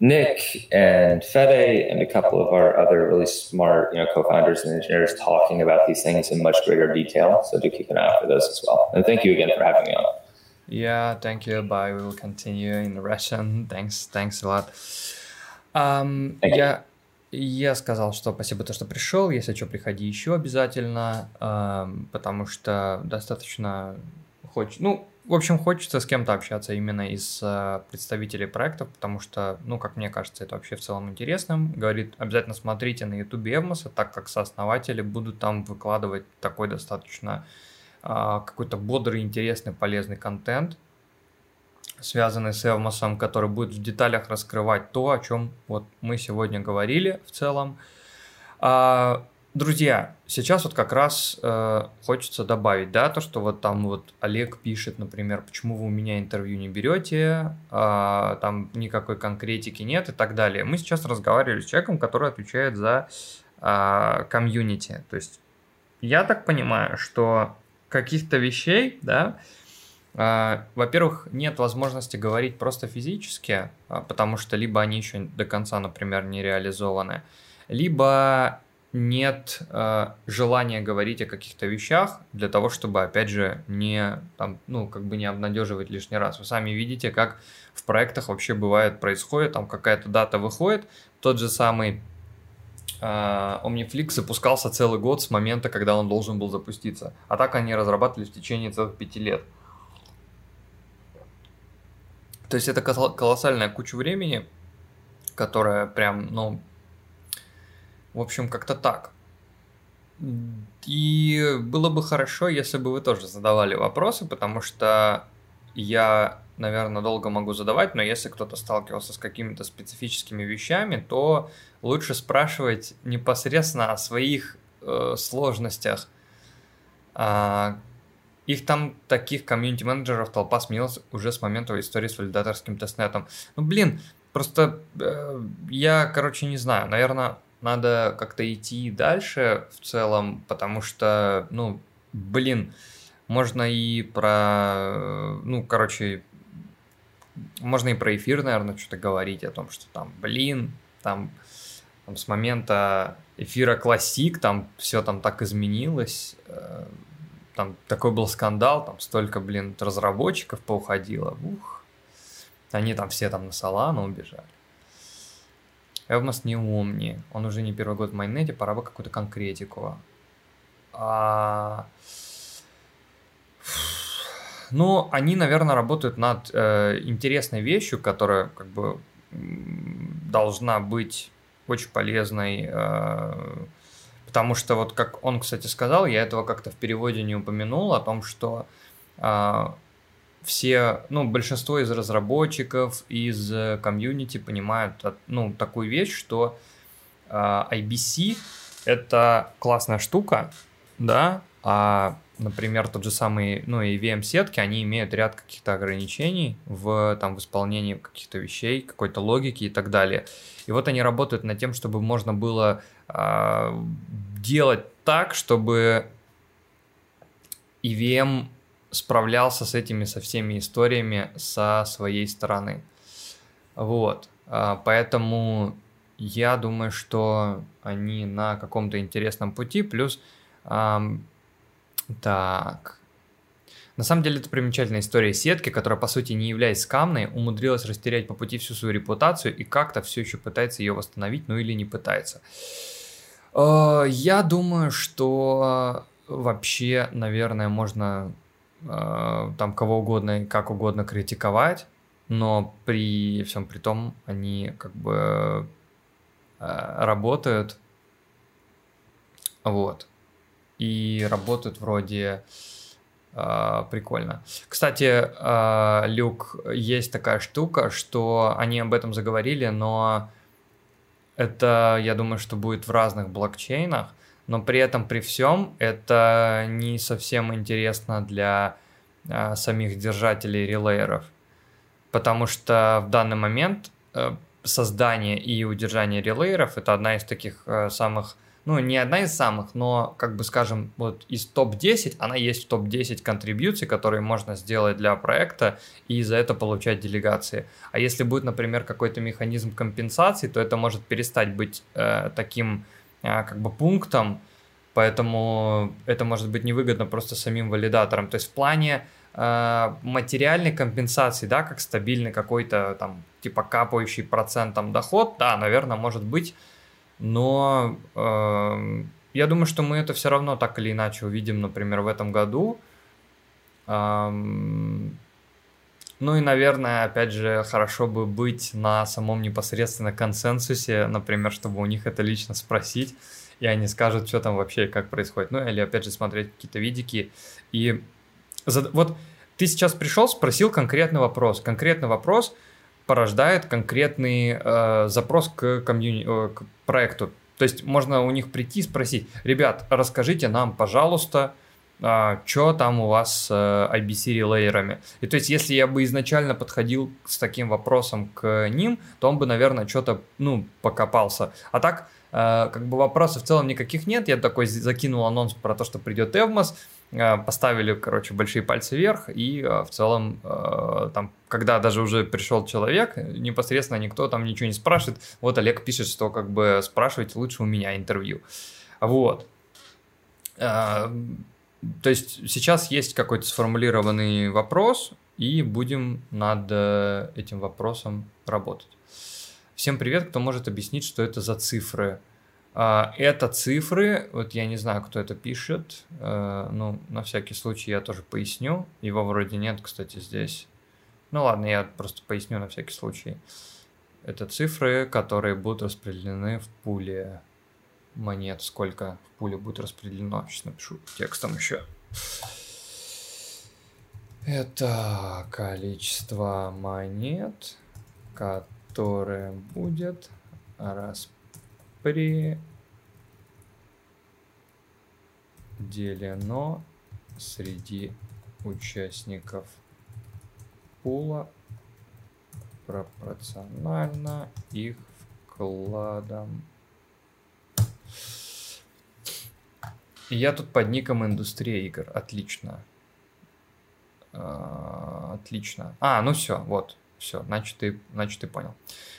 Nick and Fede and a couple of our other really smart, you know, co-founders and engineers talking about these things in much greater detail. So do keep an eye out for those as well. And thank you again for having me on. Yeah, thank you. Bye. We will continue in Russian. Thanks, thanks a lot. Um, я, я сказал, что спасибо то, что пришел. Если что, приходи еще обязательно, um, потому что достаточно хочешь. Ну, в общем, хочется с кем-то общаться именно из э, представителей проектов, потому что, ну, как мне кажется, это вообще в целом интересным. Говорит, обязательно смотрите на YouTube Эвмоса, так как сооснователи будут там выкладывать такой достаточно э, какой-то бодрый, интересный, полезный контент, связанный с Эвмосом, который будет в деталях раскрывать то, о чем вот мы сегодня говорили в целом. Друзья, сейчас вот как раз э, хочется добавить, да, то, что вот там вот Олег пишет, например, почему вы у меня интервью не берете, э, там никакой конкретики нет и так далее. Мы сейчас разговаривали с человеком, который отвечает за э, комьюнити. То есть я так понимаю, что каких-то вещей, да, э, во-первых, нет возможности говорить просто физически, потому что либо они еще до конца, например, не реализованы, либо нет э, желания говорить о каких-то вещах для того, чтобы, опять же, не, там, ну, как бы не обнадеживать лишний раз. Вы сами видите, как в проектах вообще бывает, происходит, там какая-то дата выходит, тот же самый э, Omniflix запускался целый год с момента, когда он должен был запуститься. А так они разрабатывали в течение целых пяти лет. То есть это колоссальная куча времени, которая прям, ну, в общем, как-то так. И было бы хорошо, если бы вы тоже задавали вопросы, потому что я, наверное, долго могу задавать, но если кто-то сталкивался с какими-то специфическими вещами, то лучше спрашивать непосредственно о своих э, сложностях. А, их там, таких комьюнити-менеджеров, толпа сменилась уже с момента истории с валидаторским тестнетом. Ну, блин, просто э, я, короче, не знаю, наверное, надо как-то идти дальше в целом, потому что, ну, блин, можно и про, ну, короче, можно и про эфир, наверное, что-то говорить о том, что там, блин, там, там с момента эфира классик, там все там так изменилось, э, там такой был скандал, там столько, блин, разработчиков поуходило, ух, они там все там на Солану убежали. Эвмос не умни. Он уже не первый год в майнете, пора бы какую-то конкретику. А... Ну, они, наверное, работают над э, интересной вещью, которая как бы должна быть очень полезной, э, потому что вот как он, кстати, сказал, я этого как-то в переводе не упомянул, о том, что э, все, ну, большинство из разработчиков, из э, комьюнити понимают, ну, такую вещь, что э, IBC – это классная штука, да, а например, тот же самый, ну, и VM-сетки, они имеют ряд каких-то ограничений в, там, в исполнении каких-то вещей, какой-то логики и так далее. И вот они работают над тем, чтобы можно было э, делать так, чтобы EVM справлялся с этими, со всеми историями со своей стороны. Вот. Э, поэтому я думаю, что они на каком-то интересном пути, плюс э, так. На самом деле это примечательная история сетки, которая по сути не являясь скамной, умудрилась растерять по пути всю свою репутацию и как-то все еще пытается ее восстановить, ну или не пытается. Э, я думаю, что вообще, наверное, можно там кого угодно и как угодно критиковать, но при всем при том они как бы э, работают. Вот и работают вроде э, прикольно. Кстати, э, Люк, есть такая штука, что они об этом заговорили, но это, я думаю, что будет в разных блокчейнах, но при этом, при всем, это не совсем интересно для э, самих держателей релейеров, потому что в данный момент э, создание и удержание релейеров это одна из таких э, самых ну, не одна из самых, но, как бы скажем, вот из топ-10, она есть в топ-10 контрибьюций, которые можно сделать для проекта и за это получать делегации. А если будет, например, какой-то механизм компенсации, то это может перестать быть э, таким как бы пунктом, поэтому это может быть невыгодно просто самим валидаторам. То есть в плане э, материальной компенсации, да, как стабильный какой-то там типа капающий процентом доход, да, наверное, может быть но э, я думаю, что мы это все равно так или иначе увидим, например, в этом году. Ну и, наверное, опять же, хорошо бы быть на самом непосредственно консенсусе, например, чтобы у них это лично спросить, и они скажут, что там вообще и как происходит. Ну или, опять же, смотреть какие-то видики. И вот ты сейчас пришел, спросил конкретный вопрос. Конкретный вопрос – порождает конкретный э, запрос к, комьюни... Э, к проекту. То есть можно у них прийти и спросить, ребят, расскажите нам, пожалуйста, а, что там у вас с э, IBC релейерами. И то есть, если я бы изначально подходил с таким вопросом к ним, то он бы, наверное, что-то, ну, покопался. А так, э, как бы вопросов в целом никаких нет. Я такой закинул анонс про то, что придет Эвмос. Э, поставили, короче, большие пальцы вверх, и э, в целом э, там, когда даже уже пришел человек, непосредственно никто там ничего не спрашивает, вот Олег пишет, что как бы спрашивайте лучше у меня интервью. Вот. То есть сейчас есть какой-то сформулированный вопрос, и будем над этим вопросом работать. Всем привет, кто может объяснить, что это за цифры – а, это цифры, вот я не знаю, кто это пишет, э, ну, на всякий случай я тоже поясню. Его вроде нет, кстати, здесь. Ну ладно, я просто поясню на всякий случай. Это цифры, которые будут распределены в пуле монет. Сколько в пуле будет распределено. Сейчас напишу текстом еще. Это количество монет, которое будет распределено делено среди участников пула пропорционально их вкладам. Я тут под ником Индустрия игр. Отлично. А, отлично. А, ну все, вот. Все, значит ты, значит ты понял.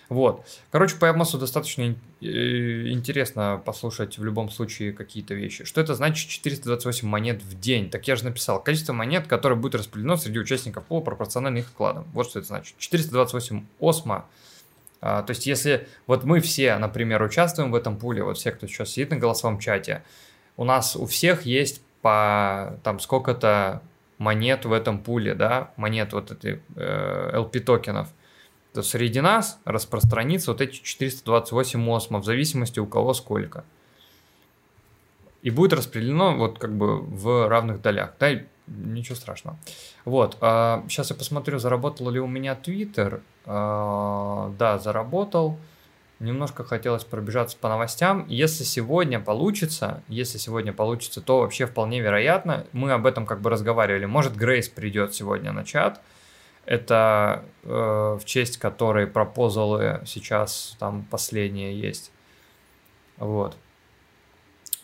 Вот. Короче, по Эвмосу достаточно э, интересно послушать в любом случае какие-то вещи. Что это значит 428 монет в день? Так я же написал. Количество монет, которое будет распределено среди участников пола пропорционально их вкладам. Вот что это значит. 428 осма. А, то есть, если вот мы все, например, участвуем в этом пуле, вот все, кто сейчас сидит на голосовом чате, у нас у всех есть по там сколько-то монет в этом пуле, да, монет вот этой э, LP токенов, то среди нас распространится вот эти 428 осмов, в зависимости у кого сколько. И будет распределено вот как бы в равных долях. Да, ничего страшного. Вот, а, сейчас я посмотрю, заработал ли у меня Twitter. А, да, заработал. Немножко хотелось пробежаться по новостям. Если сегодня получится, если сегодня получится, то вообще вполне вероятно, мы об этом как бы разговаривали. Может, Грейс придет сегодня на чат. Это э, в честь которой пропозалы сейчас там последние есть. Вот.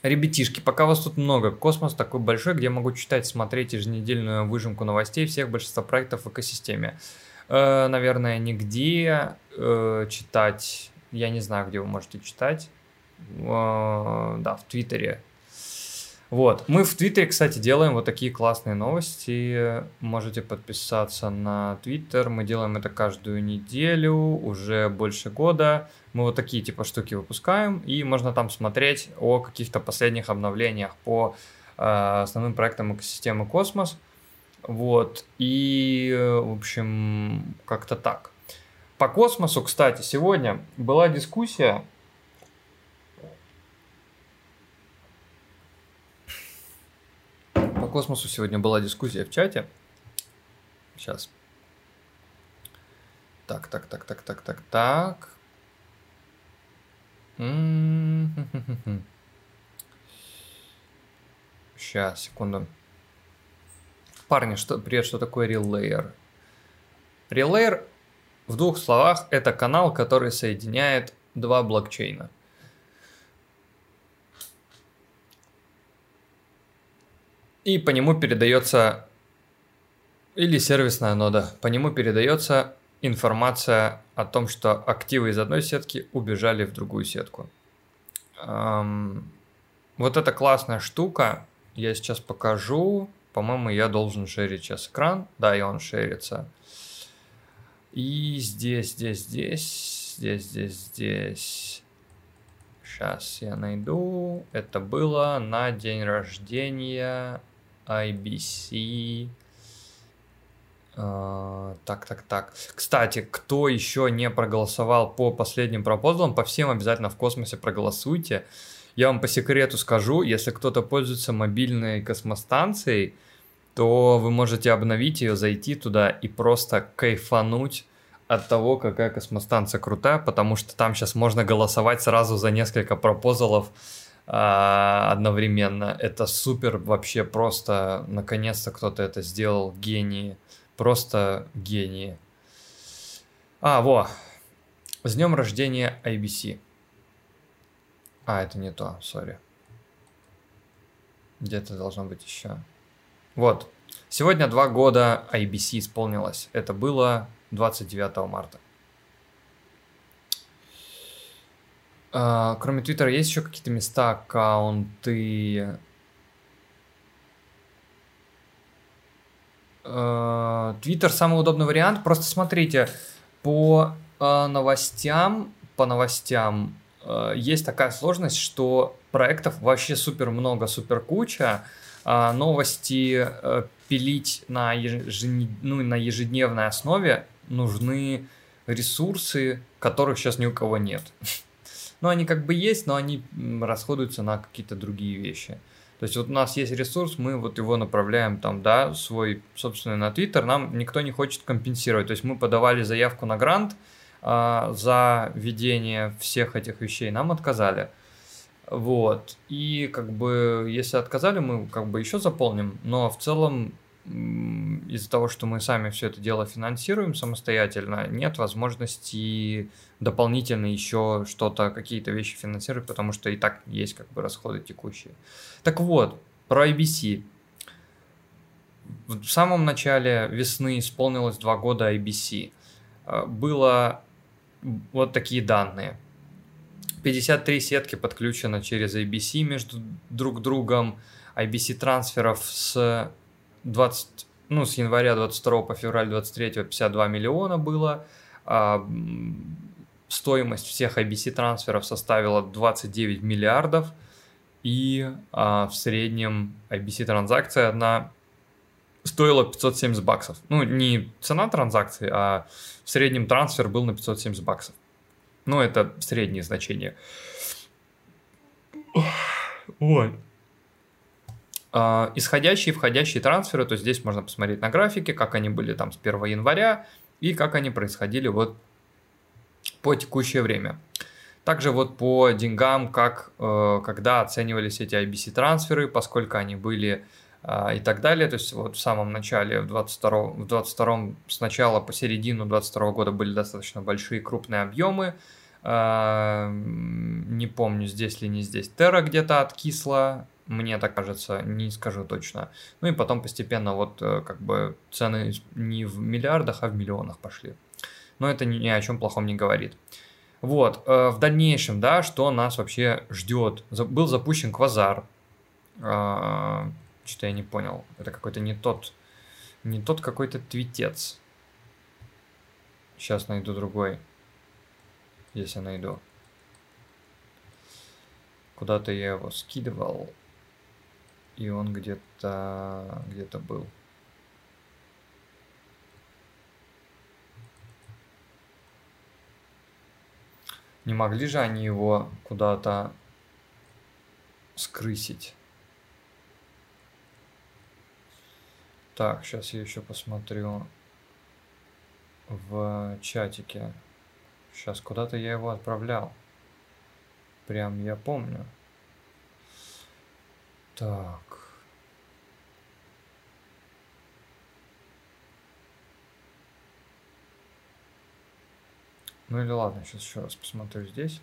Ребятишки, пока вас тут много, космос такой большой, где я могу читать, смотреть еженедельную выжимку новостей всех большинства проектов в экосистеме. Э, наверное, нигде э, читать я не знаю, где вы можете читать. Да, в Твиттере. Вот. Мы в Твиттере, кстати, делаем вот такие классные новости. Можете подписаться на Твиттер. Мы делаем это каждую неделю, уже больше года. Мы вот такие типа штуки выпускаем, и можно там смотреть о каких-то последних обновлениях по э, основным проектам экосистемы Космос. Вот. И, в общем, как-то так. По космосу, кстати, сегодня была дискуссия. По космосу сегодня была дискуссия в чате. Сейчас. Так, так, так, так, так, так, так. Сейчас, секунду. Парни, что, привет, что такое Relayer? Relayer в двух словах, это канал, который соединяет два блокчейна. И по нему передается, или сервисная нода, по нему передается информация о том, что активы из одной сетки убежали в другую сетку. Эм, вот эта классная штука, я сейчас покажу. По-моему, я должен шерить сейчас экран. Да, и он шерится. И здесь, здесь, здесь, здесь, здесь, здесь. Сейчас я найду. Это было на день рождения IBC. Uh, так, так, так. Кстати, кто еще не проголосовал по последним пропозалам, по всем обязательно в космосе проголосуйте. Я вам по секрету скажу, если кто-то пользуется мобильной космостанцией, то вы можете обновить ее, зайти туда и просто кайфануть от того, какая космостанция крутая, потому что там сейчас можно голосовать сразу за несколько пропозалов а, одновременно. Это супер вообще просто, наконец-то кто-то это сделал, гении, просто гении. А, во, с днем рождения IBC. А, это не то, сори. Где-то должно быть еще. Вот. Сегодня два года IBC исполнилось. Это было 29 марта. Uh, кроме Твиттера, есть еще какие-то места, аккаунты? А, Твиттер самый удобный вариант. Просто смотрите, по uh, новостям, по новостям есть такая сложность, что проектов вообще супер много, супер куча. Новости пилить на, ежед... ну, на ежедневной основе нужны ресурсы, которых сейчас ни у кого нет. Ну, они как бы есть, но они расходуются на какие-то другие вещи. То есть вот у нас есть ресурс, мы вот его направляем там, да, свой собственный на Twitter, нам никто не хочет компенсировать. То есть мы подавали заявку на грант а, за ведение всех этих вещей, нам отказали. Вот. И как бы, если отказали, мы как бы еще заполним, но в целом из-за того, что мы сами все это дело финансируем самостоятельно, нет возможности дополнительно еще что-то, какие-то вещи финансировать, потому что и так есть как бы расходы текущие. Так вот, про IBC. В самом начале весны исполнилось два года IBC. Э, было вот такие данные. 53 сетки подключено через IBC между друг другом. IBC трансферов с 20, ну, с января 22 по февраль 23 52 миллиона было. А, стоимость всех IBC трансферов составила 29 миллиардов. И а, в среднем IBC транзакция одна стоила 570 баксов. Ну, не цена транзакции, а в среднем трансфер был на 570 баксов. Ну, это среднее значение. Вот. Исходящие и входящие трансферы, то здесь можно посмотреть на графике, как они были там с 1 января и как они происходили вот по текущее время. Также вот по деньгам, как, э, когда оценивались эти IBC трансферы, поскольку они были и так далее. То есть вот в самом начале, в 22, в 22 сначала по середину 22 года были достаточно большие крупные объемы. Э, не помню, здесь ли не здесь. Терра где-то откисла, мне так кажется, не скажу точно. Ну и потом постепенно вот э, как бы цены не в миллиардах, а в миллионах пошли. Но это ни о чем плохом не говорит. Вот, э, в дальнейшем, да, что нас вообще ждет? Был запущен квазар. Что-то я не понял. Это какой-то не тот, не тот какой-то твитец. Сейчас найду другой. Если найду. Куда-то я его скидывал. И он где-то где-то был. Не могли же они его куда-то скрысить? Так, сейчас я еще посмотрю в чатике. Сейчас куда-то я его отправлял. Прям я помню. Так. Ну или ладно, сейчас еще раз посмотрю здесь.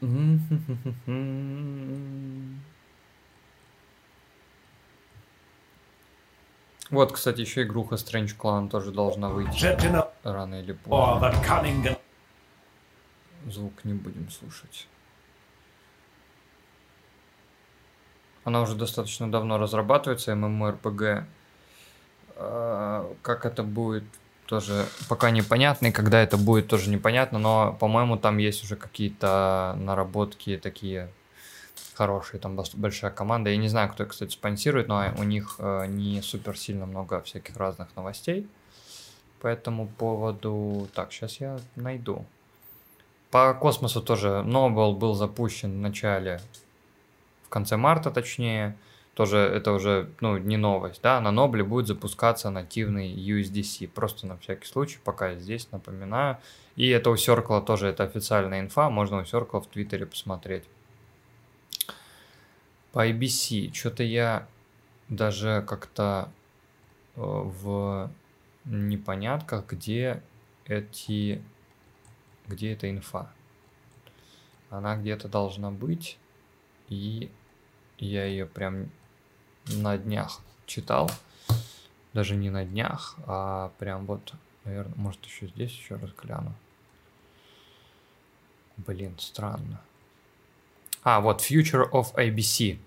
Вот, кстати, еще игруха Strange Clan тоже должна выйти рано или поздно. Звук не будем слушать. Она уже достаточно давно разрабатывается, MMORPG. А, как это будет, тоже пока непонятно, и когда это будет, тоже непонятно, но, по-моему, там есть уже какие-то наработки такие хорошие, там большая команда. Я не знаю, кто, кстати, спонсирует, но у них э, не супер сильно много всяких разных новостей. По этому поводу... Так, сейчас я найду. По космосу тоже Нобл был запущен в начале, в конце марта точнее тоже это уже ну, не новость, да, на Нобле будет запускаться нативный USDC, просто на всякий случай, пока я здесь напоминаю. И это у Circle тоже, это официальная инфа, можно у Circle в Твиттере посмотреть. По IBC, что-то я даже как-то э, в непонятках, где эти, где эта инфа. Она где-то должна быть, и я ее прям на днях читал. Даже не на днях, а прям вот, наверное, может еще здесь еще раз гляну. Блин, странно. А, вот Future of IBC.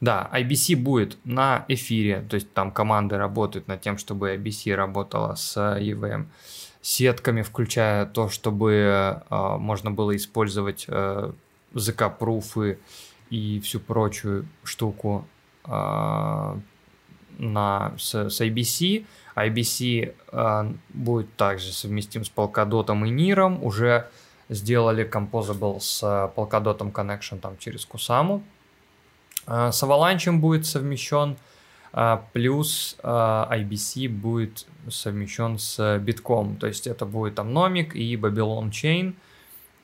Да, IBC будет на эфире, то есть там команды работают над тем, чтобы IBC работала с EVM сетками, включая то, чтобы э, можно было использовать э, ZK-пруфы и всю прочую штуку а, на, с, с IBC. IBC э, будет также совместим с Polkadot и NIR. Уже сделали Composable с Polkadot Connection там через Kusama. Э, с Avalanche будет совмещен, э, плюс э, IBC будет совмещен с Bitcom. То есть это будет там Nomic и Babylon Chain –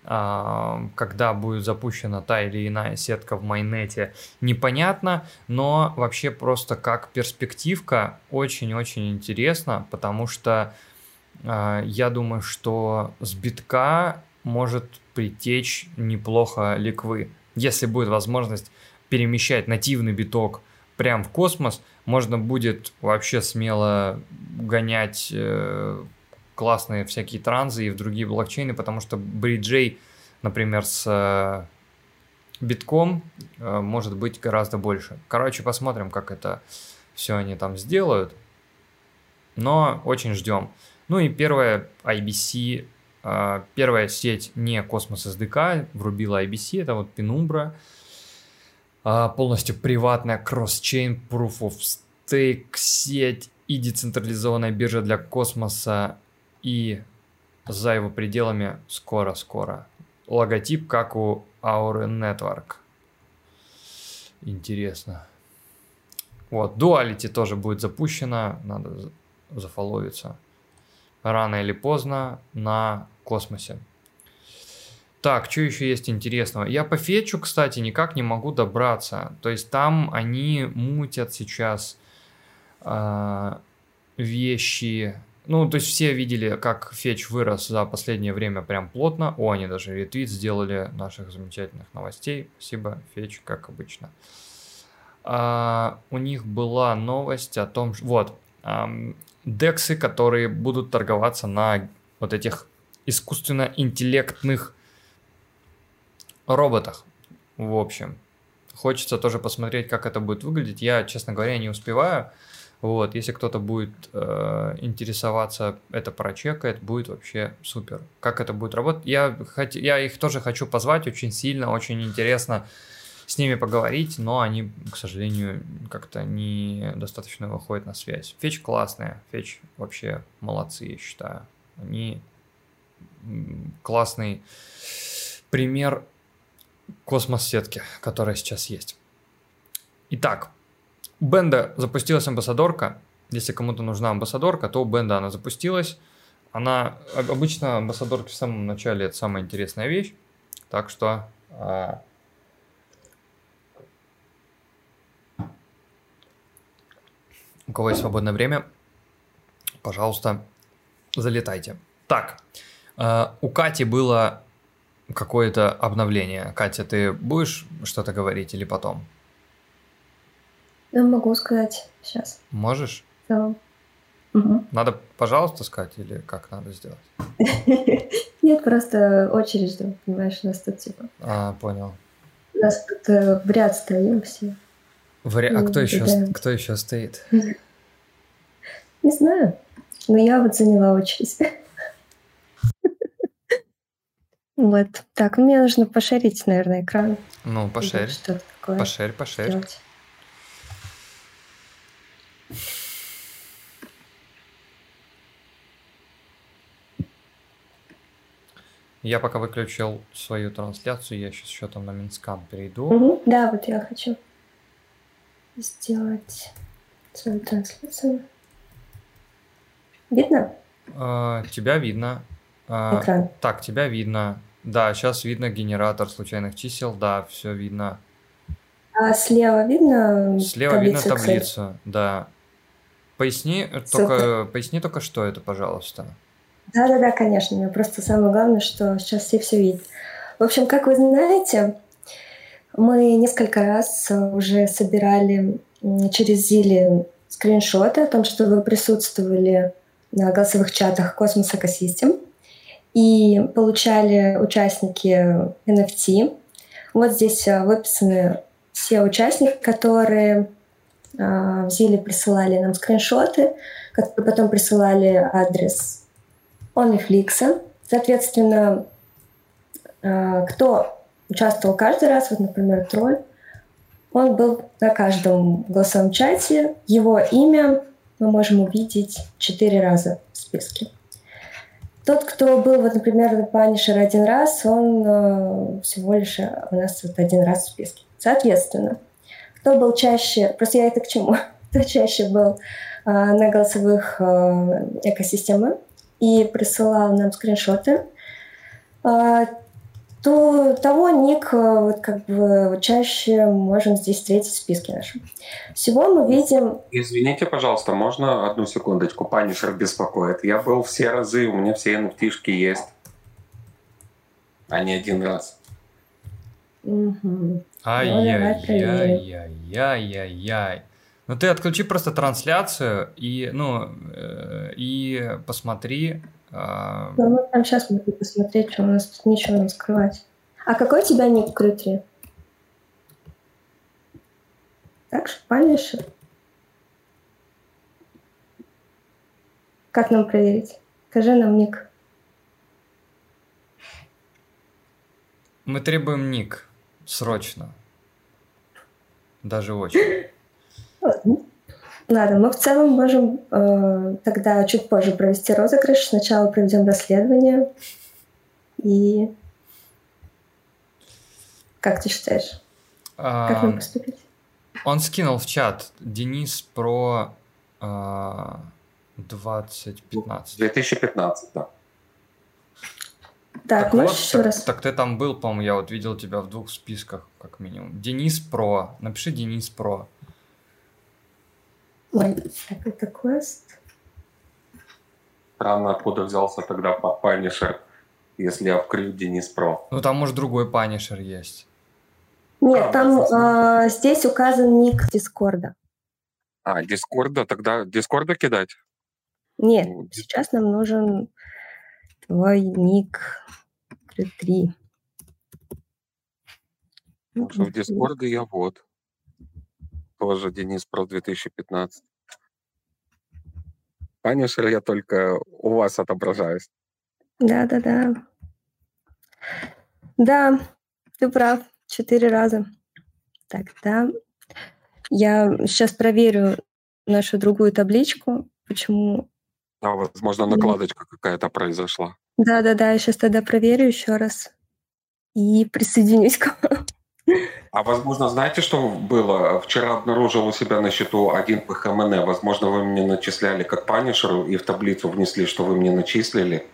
когда будет запущена та или иная сетка в майнете, непонятно, но вообще просто как перспективка очень-очень интересно, потому что я думаю, что с битка может притечь неплохо ликвы. Если будет возможность перемещать нативный биток прям в космос, можно будет вообще смело гонять э, классные всякие транзы и в другие блокчейны, потому что бриджей, например, с э, битком э, может быть гораздо больше. Короче, посмотрим, как это все они там сделают. Но очень ждем. Ну и первая IBC, первая сеть не Cosmos SDK, врубила IBC, это вот Penumbra. а, полностью приватная кросс-чейн, proof of stake, сеть и децентрализованная биржа для космоса и за его пределами скоро-скоро. Логотип, как у Aura Network. Интересно. Вот, Duality тоже будет запущена, надо зафоловиться. Рано или поздно на космосе. Так, что еще есть интересного? Я по фетчу, кстати, никак не могу добраться. То есть там они мутят сейчас э, вещи. Ну, то есть все видели, как фетч вырос за последнее время прям плотно. О, они даже ретвит сделали наших замечательных новостей. Спасибо, фетч, как обычно. А, у них была новость о том, что... Вот, эм, дексы, которые будут торговаться на вот этих искусственно интеллектных роботах. В общем, хочется тоже посмотреть, как это будет выглядеть. Я, честно говоря, не успеваю. Вот, если кто-то будет э, интересоваться, это прочекает, будет вообще супер. Как это будет работать? Я, хот... я их тоже хочу позвать очень сильно, очень интересно с ними поговорить, но они, к сожалению, как-то не достаточно выходят на связь. Фетч классная, Фетч вообще молодцы, я считаю. Они классный пример космос-сетки, которая сейчас есть. Итак, у Бенда запустилась амбассадорка. Если кому-то нужна амбассадорка, то у Бенда она запустилась. Она обычно амбассадорки в самом начале это самая интересная вещь. Так что у кого есть свободное время, пожалуйста, залетайте. Так, э, у Кати было какое-то обновление. Катя, ты будешь что-то говорить или потом? Я могу сказать сейчас. Можешь? Да. Угу. Надо, пожалуйста, сказать или как надо сделать? Нет, просто очередь жду, понимаешь, у нас тут типа. А, понял. У нас тут э, в ряд стоим все. В ря... А кто еще, кто еще стоит? Не знаю, но я вот заняла очередь. Вот. Так, мне нужно пошарить, наверное, экран. Ну, пошарь. Что такое. Пошарь, пошарь. Сделать. Я пока выключил свою трансляцию, я сейчас еще там на Минскам перейду. Угу, да, вот я хочу сделать свою трансляцию. Видно? А, тебя видно. А, Экран. Так, тебя видно. Да, сейчас видно генератор случайных чисел, да, все видно. А слева видно Слева таблицу видно таблицу, да. Поясни только, поясни только, что это, пожалуйста. Да-да-да, конечно. Просто самое главное, что сейчас все все видят. В общем, как вы знаете, мы несколько раз уже собирали через Зили скриншоты о том, что вы присутствовали на голосовых чатах Космос Экосистем и получали участники NFT. Вот здесь а, выписаны все участники, которые а, в Зиле присылали нам скриншоты, которые потом присылали адрес OnlyFlix. Соответственно, а, кто участвовал каждый раз, вот, например, тролль, он был на каждом голосовом чате, его имя мы можем увидеть четыре раза в списке. Тот, кто был, вот, например, на Punisher один раз, он э, всего лишь у нас вот один раз в списке. Соответственно, кто был чаще, просто я это к чему, кто чаще был э, на голосовых э, экосистемах и присылал нам скриншоты, э, то того ник э, вот как бы чаще можем здесь встретить в списке нашем. Всего мы видим... Извините, пожалуйста, можно одну секундочку? Панишер беспокоит. Я был все разы, у меня все nft есть. А не один раз. Угу. Ай-яй-яй-яй-яй. Ну ты отключи просто трансляцию и, ну, э, и посмотри, а... Ну, мы прямо сейчас могли посмотреть, что у нас тут нечего не скрывать. А какой у тебя ник в крутре? Так, шпанишь? Как нам проверить? Скажи нам ник. Мы требуем ник. Срочно. Даже очень. Ладно, мы в целом можем э, тогда чуть позже провести розыгрыш. Сначала проведем расследование. И как ты считаешь? А, как нам поступить? Он скинул в чат Денис про э, 2015. 2015, да. Так, так можешь вот, еще так, раз? Так ты там был, по-моему, я вот видел тебя в двух списках, как минимум. Денис Про. Напиши Денис Про. Ой, так это квест. Странно, откуда взялся тогда Punisher, если я вкрыл Денис Про. Ну там, может, другой Punisher есть. Нет, а, там а, здесь указан ник Дискорда. А, Дискорда? Тогда Дискорда кидать? Нет, ну, сейчас нам нужен твой ник Q3. Потому что в Дискорде я вот. Тоже Денис про 2015. Punisher я только у вас отображаюсь. Да, да, да. Да, ты прав. Четыре раза. Так, да. Я сейчас проверю нашу другую табличку, почему... Да, возможно, накладочка какая-то произошла. Да-да-да, я сейчас тогда проверю еще раз и присоединюсь к вам. А возможно, знаете, что было? Вчера обнаружил у себя на счету один ПХМН. Возможно, вы мне начисляли как панишеру и в таблицу внесли, что вы мне начислили.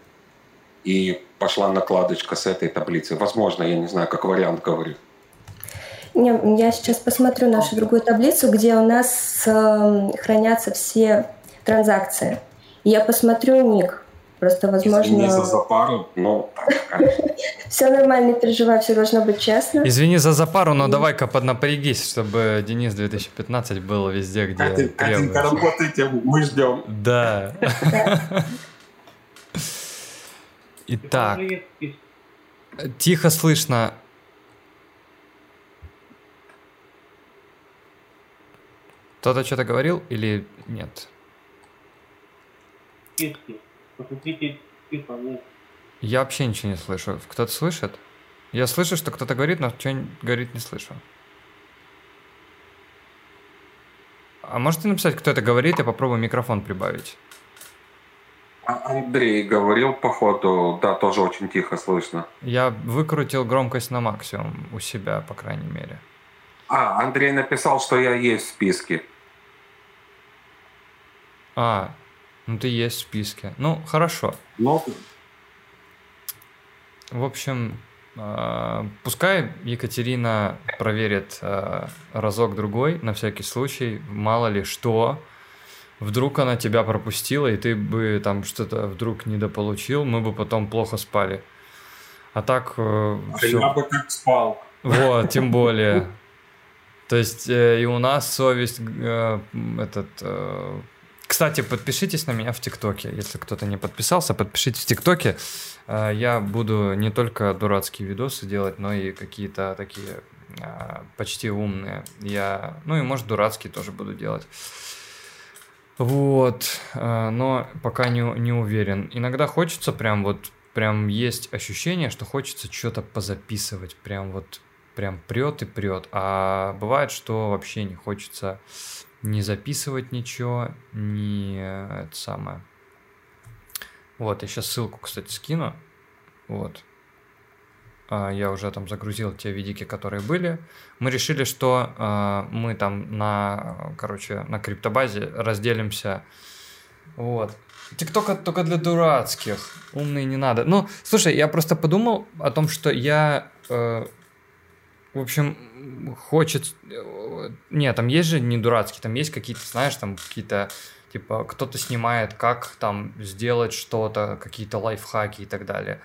И пошла накладочка с этой таблицы. Возможно, я не знаю, как вариант говорю. Не, я сейчас посмотрю нашу другую таблицу, где у нас э, хранятся все транзакции. Я посмотрю ник. Просто, возможно... Извини за запару, но... Все нормально, не переживай, все должно быть честно. Извини за запару, но давай-ка поднапрягись, чтобы Денис 2015 был везде, где Катенька, работайте, мы ждем. Да. Итак, тихо слышно. Кто-то что-то говорил или нет? Посмотрите Я вообще ничего не слышу. Кто-то слышит? Я слышу, что кто-то говорит, но что говорит, не слышу. А можете написать, кто это говорит, я попробую микрофон прибавить. А Андрей говорил, походу, да, тоже очень тихо слышно. Я выкрутил громкость на максимум у себя, по крайней мере. А, Андрей написал, что я есть в списке. А, ну ты есть в списке. Ну, хорошо. Ну, в общем, э, пускай Екатерина проверит э, разок-другой, на всякий случай, мало ли что. Вдруг она тебя пропустила, и ты бы там что-то вдруг недополучил, мы бы потом плохо спали. А так... Э, а все. я бы как спал. Вот, тем более. То есть э, и у нас совесть э, этот... Э, кстати, подпишитесь на меня в ТикТоке. Если кто-то не подписался, подпишитесь в ТикТоке. Э, я буду не только дурацкие видосы делать, но и какие-то такие э, почти умные. Я, ну и может дурацкие тоже буду делать. Вот, э, но пока не, не уверен. Иногда хочется прям вот, прям есть ощущение, что хочется что-то позаписывать, прям вот, прям прет и прет. А бывает, что вообще не хочется не записывать ничего, не это самое. Вот, я сейчас ссылку, кстати, скину. Вот. А, я уже там загрузил те видики, которые были. Мы решили, что э, мы там на, короче, на криптобазе разделимся. Вот. ТикТок только для дурацких. Умные не надо. Ну, слушай, я просто подумал о том, что я, э, в общем, хочет... Нет, там есть же не дурацкие, там есть какие-то, знаешь, там какие-то типа кто-то снимает, как там сделать что-то, какие-то лайфхаки и так далее.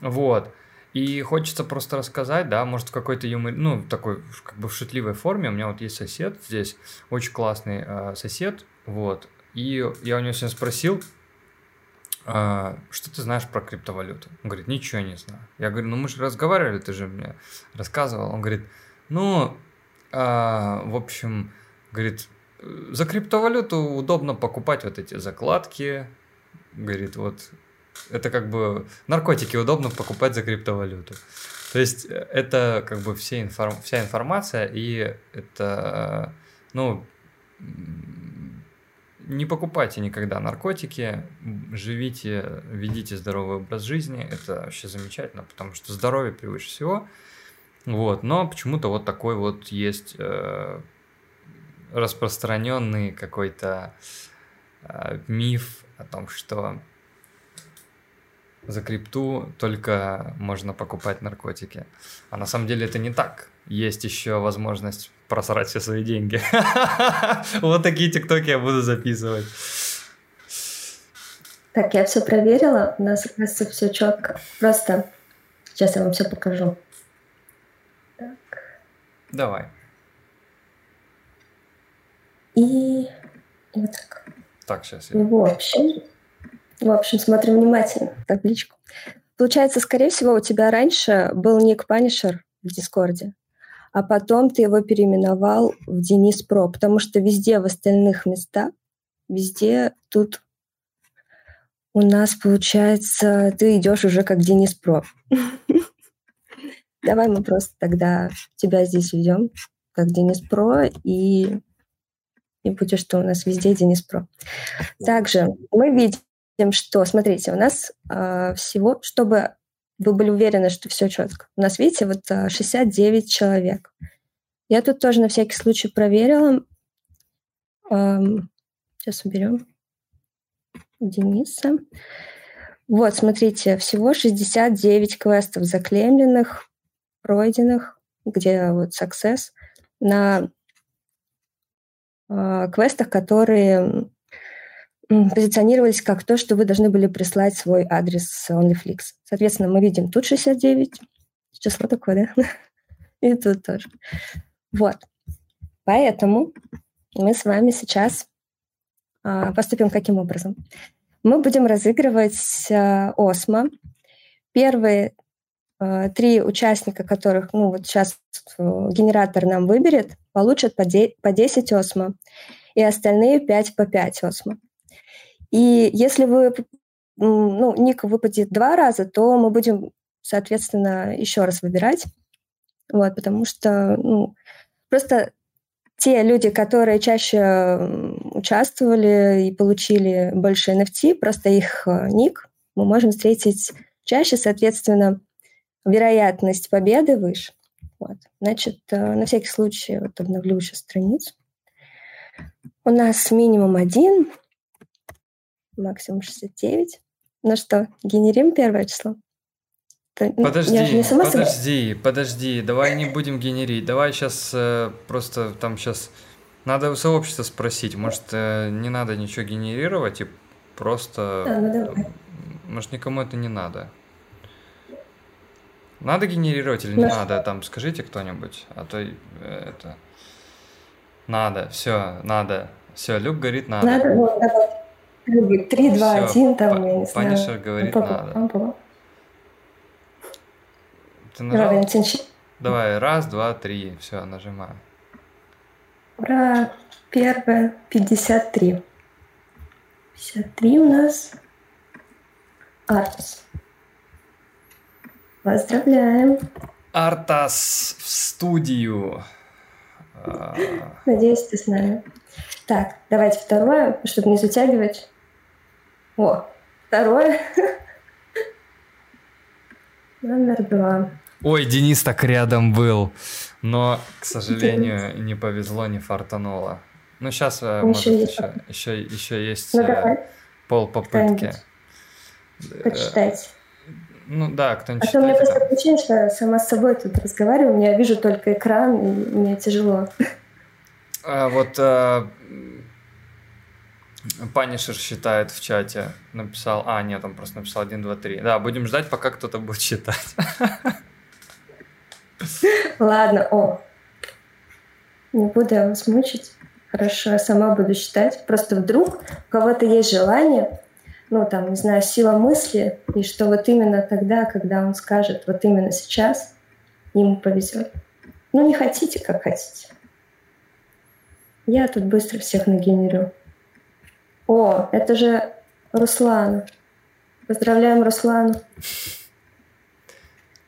Вот. И хочется просто рассказать, да, может, в какой-то юмор, ну, такой, как бы в шутливой форме. У меня вот есть сосед здесь, очень классный э, сосед, вот. И я у него сегодня спросил, э, что ты знаешь про криптовалюту? Он говорит, ничего не знаю. Я говорю, ну мы же разговаривали, ты же мне рассказывал. Он говорит, ну, э, в общем, говорит, за криптовалюту удобно покупать вот эти закладки. Говорит, вот это как бы наркотики удобно покупать за криптовалюту. То есть э, это как бы все информ... вся информация, и это, ну, не покупайте никогда наркотики, живите, ведите здоровый образ жизни, это вообще замечательно, потому что здоровье превыше всего. Вот, но почему-то вот такой вот есть э, распространенный какой-то э, миф о том, что за крипту только можно покупать наркотики. А на самом деле это не так. Есть еще возможность просрать все свои деньги. Вот такие тиктоки я буду записывать. Так, я все проверила. У нас, оказывается, все четко. Просто сейчас я вам все покажу. Так. Давай. И, и вот так. Так, сейчас я. В общем, в общем, смотрим внимательно табличку. Получается, скорее всего, у тебя раньше был ник Punisher в Дискорде, а потом ты его переименовал в Денис Про, потому что везде в остальных местах, везде тут у нас получается, ты идешь уже как Денис Про. Давай мы просто тогда тебя здесь ведем как Денис Про и и будет, что у нас везде Денис Про. Также мы видим, что, смотрите, у нас э, всего, чтобы вы были уверены, что все четко. У нас, видите, вот 69 а, человек. Я тут тоже на всякий случай проверила. Эм, сейчас уберем Дениса. Вот, смотрите, всего 69 квестов заклемленных, пройденных, где вот success, на э, квестах, которые позиционировались как то, что вы должны были прислать свой адрес OnlyFlix. Соответственно, мы видим тут 69, число такое, да? И тут тоже. Вот. Поэтому мы с вами сейчас а, поступим каким образом? Мы будем разыгрывать а, Осмо. Первые три участника, которых ну, вот сейчас генератор нам выберет, получат по 10 Осмо, и остальные 5 по 5 Осмо. И если вы, ну, ник выпадет два раза, то мы будем, соответственно, еще раз выбирать. Вот, потому что, ну, просто те люди, которые чаще участвовали и получили больше NFT, просто их э, ник мы можем встретить чаще, соответственно, вероятность победы выше. Вот. Значит, э, на всякий случай вот обновлю сейчас страницу. У нас минимум один, максимум 69. Ну что, генерим первое число? Подожди, не подожди, подожди, давай не будем генерить. Давай сейчас э, просто там сейчас надо у сообщества спросить, может э, не надо ничего генерировать и просто, да, ну давай. может никому это не надо. Надо генерировать или не ну, надо? Там скажите кто-нибудь, а то э, это надо, все, надо, все. Люк говорит надо. Надо, вот, давай. 3, 2, 1, там, я не знаю. Панишер говорит надо. Ты нажал? Давай, раз, два, три. Все, нажимаю. Ура! Первое, 53. 53 у нас. Артас. Поздравляем. Артас в студию. Надеюсь, ты с нами. Так, давайте второе, чтобы не затягивать. О, второе. Номер два. Ой, Денис так рядом был, но, к сожалению, Денис. не повезло, не фартануло. Ну, сейчас, э, может, еще, еще, еще есть ну, пол попытки. Почитайте. Ну да, кто-нибудь А то у меня просто ощущение, что я сама с собой тут разговариваю, я вижу только экран, и мне тяжело. А, вот э, Панишер считает в чате. Написал... А, нет, он просто написал 1, 2, 3. Да, будем ждать, пока кто-то будет считать. Ладно, о. Не буду я вас мучить. Хорошо, я сама буду считать. Просто вдруг у кого-то есть желание, ну, там, не знаю, сила мысли, и что вот именно тогда, когда он скажет, вот именно сейчас, ему повезет. Ну, не хотите, как хотите. Я тут быстро всех нагенерю. О, это же Руслан. Поздравляем Руслану.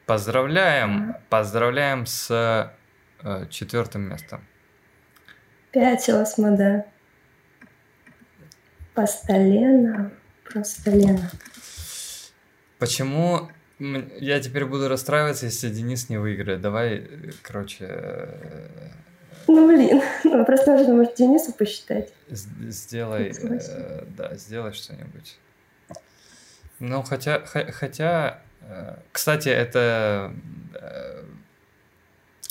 Поздравляем, поздравляем с э, четвертым местом. Пять осмо, да. Просто Лена, просто Лена. Почему я теперь буду расстраиваться, если Денис не выиграет? Давай, короче... Э, ну, блин, ну, просто нужно, может, Денису посчитать. Сделай, э, да, сделай что-нибудь. Ну, хотя, хотя, э, кстати, это э,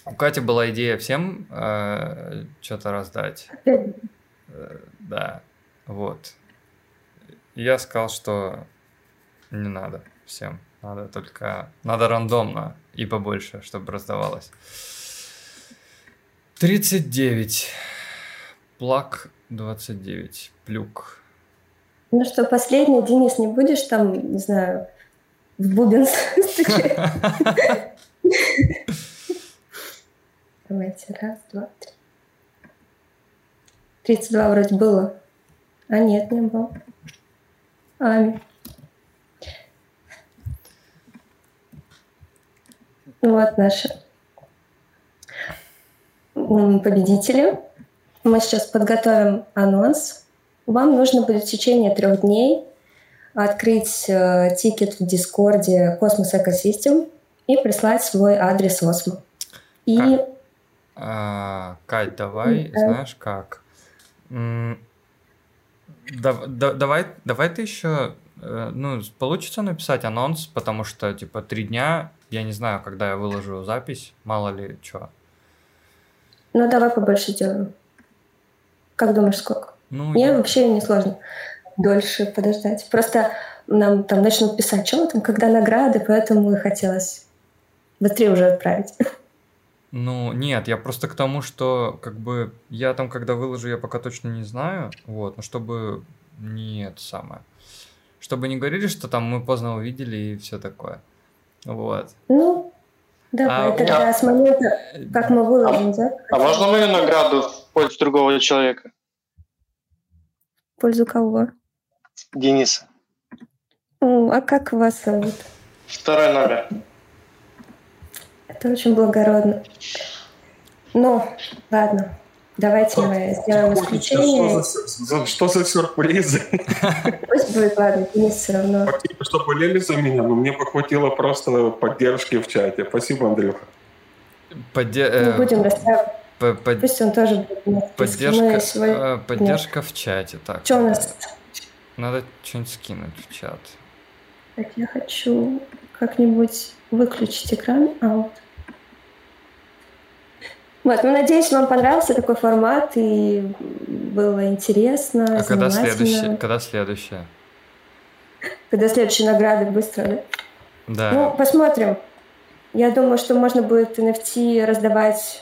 у Кати была идея всем э, что-то раздать. Э, да, вот. Я сказал, что не надо всем. Надо только... Надо рандомно и побольше, чтобы раздавалось. 39. Плак 29. Плюк. Ну что, последний, Денис, не будешь там, не знаю, в бубен стучать? Давайте, раз, два, три. 32 вроде было. А нет, не было. Ами. Вот наши победители. Мы сейчас подготовим анонс. Вам нужно будет в течение трех дней открыть э, тикет в Дискорде Cosmos Ecosystem и прислать свой адрес Osmo. И а, Кать, давай, да. знаешь как? Да, да, давай, давай ты еще, э, ну, получится написать анонс, потому что, типа, три дня, я не знаю, когда я выложу запись, мало ли что. Ну, давай побольше делаем. Как думаешь, сколько? Ну, Мне я... вообще не сложно дольше подождать. Просто нам там начнут писать, что там, когда награды, поэтому и хотелось быстрее уже отправить. Ну, нет, я просто к тому, что как бы я там, когда выложу, я пока точно не знаю, вот, но чтобы не это самое. Чтобы не говорили, что там мы поздно увидели и все такое. Вот. Ну, давай, а, тогда я... с момента, как мы выложим, да? А можно мою награду в пользу другого человека? В пользу кого? Дениса. а как вас зовут? Второй номер. Это очень благородно. Ну, ладно. Давайте мы сделаем исключение. Что за, что за сюрпризы? Пусть будет, ладно, Денис все равно. Спасибо, что болели за меня, но мне бы хватило просто поддержки в чате. Спасибо, Андрюха. Подде... Э, Мы будем расставить. Пусть он тоже будет Поддержка, сегодня... Э, поддержка в чате. Так. Что у нас? Надо что-нибудь скинуть в чат. Так, я хочу как-нибудь выключить экран. А вот. Вот, ну, надеюсь, вам понравился такой формат и было интересно. А когда следующее? Когда следующее? Когда следующие награды быстро, да? Да. Ну, посмотрим. Я думаю, что можно будет NFT раздавать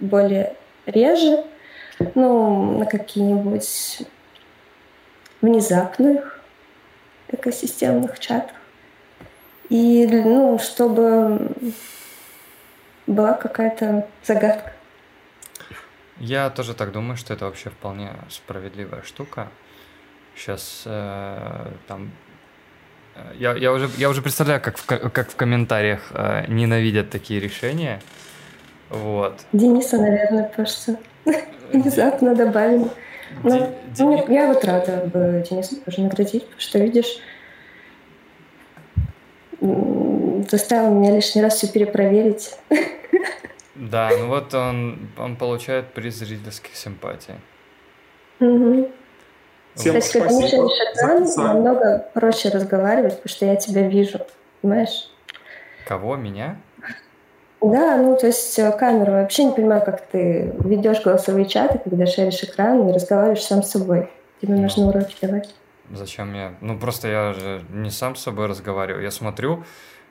более реже, ну, на какие-нибудь внезапных экосистемных чатах. И, ну, чтобы была какая-то загадка. Я тоже так думаю, что это вообще вполне справедливая штука. Сейчас э, там э, я, я, уже, я уже представляю, как в, как в комментариях э, ненавидят такие решения. Вот. Дениса, наверное, просто внезапно добавили. Ну, ну, я вот рада бы Дениса тоже наградить, потому что, видишь, заставил меня лишний раз все перепроверить. Да, ну вот он, он получает приз зрительских симпатий. Угу. Всем Кстати, как Миша Шатан, намного проще разговаривать, потому что я тебя вижу, понимаешь? Кого, меня? Да, ну то есть э, камеру. Вообще не понимаю, как ты ведешь голосовые чаты, когда шаришь экран и разговариваешь сам с собой. Тебе ну, нужно уроки давать. Зачем я? Ну просто я же не сам с собой разговариваю. Я смотрю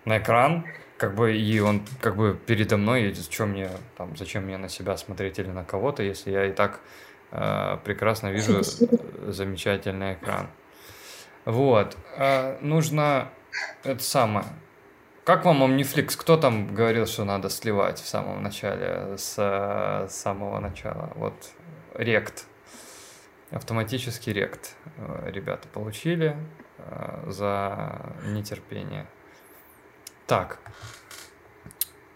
на экран, как бы и он как бы передо мной едет, что мне там, зачем мне на себя смотреть или на кого-то, если я и так э, прекрасно вижу замечательный экран. Вот, э, нужно это самое. Как вам Omniflix? Кто там говорил, что надо сливать в самом начале, с, с самого начала? Вот, рект. Автоматический рект. Э, ребята получили. Э, э, за нетерпение. Так.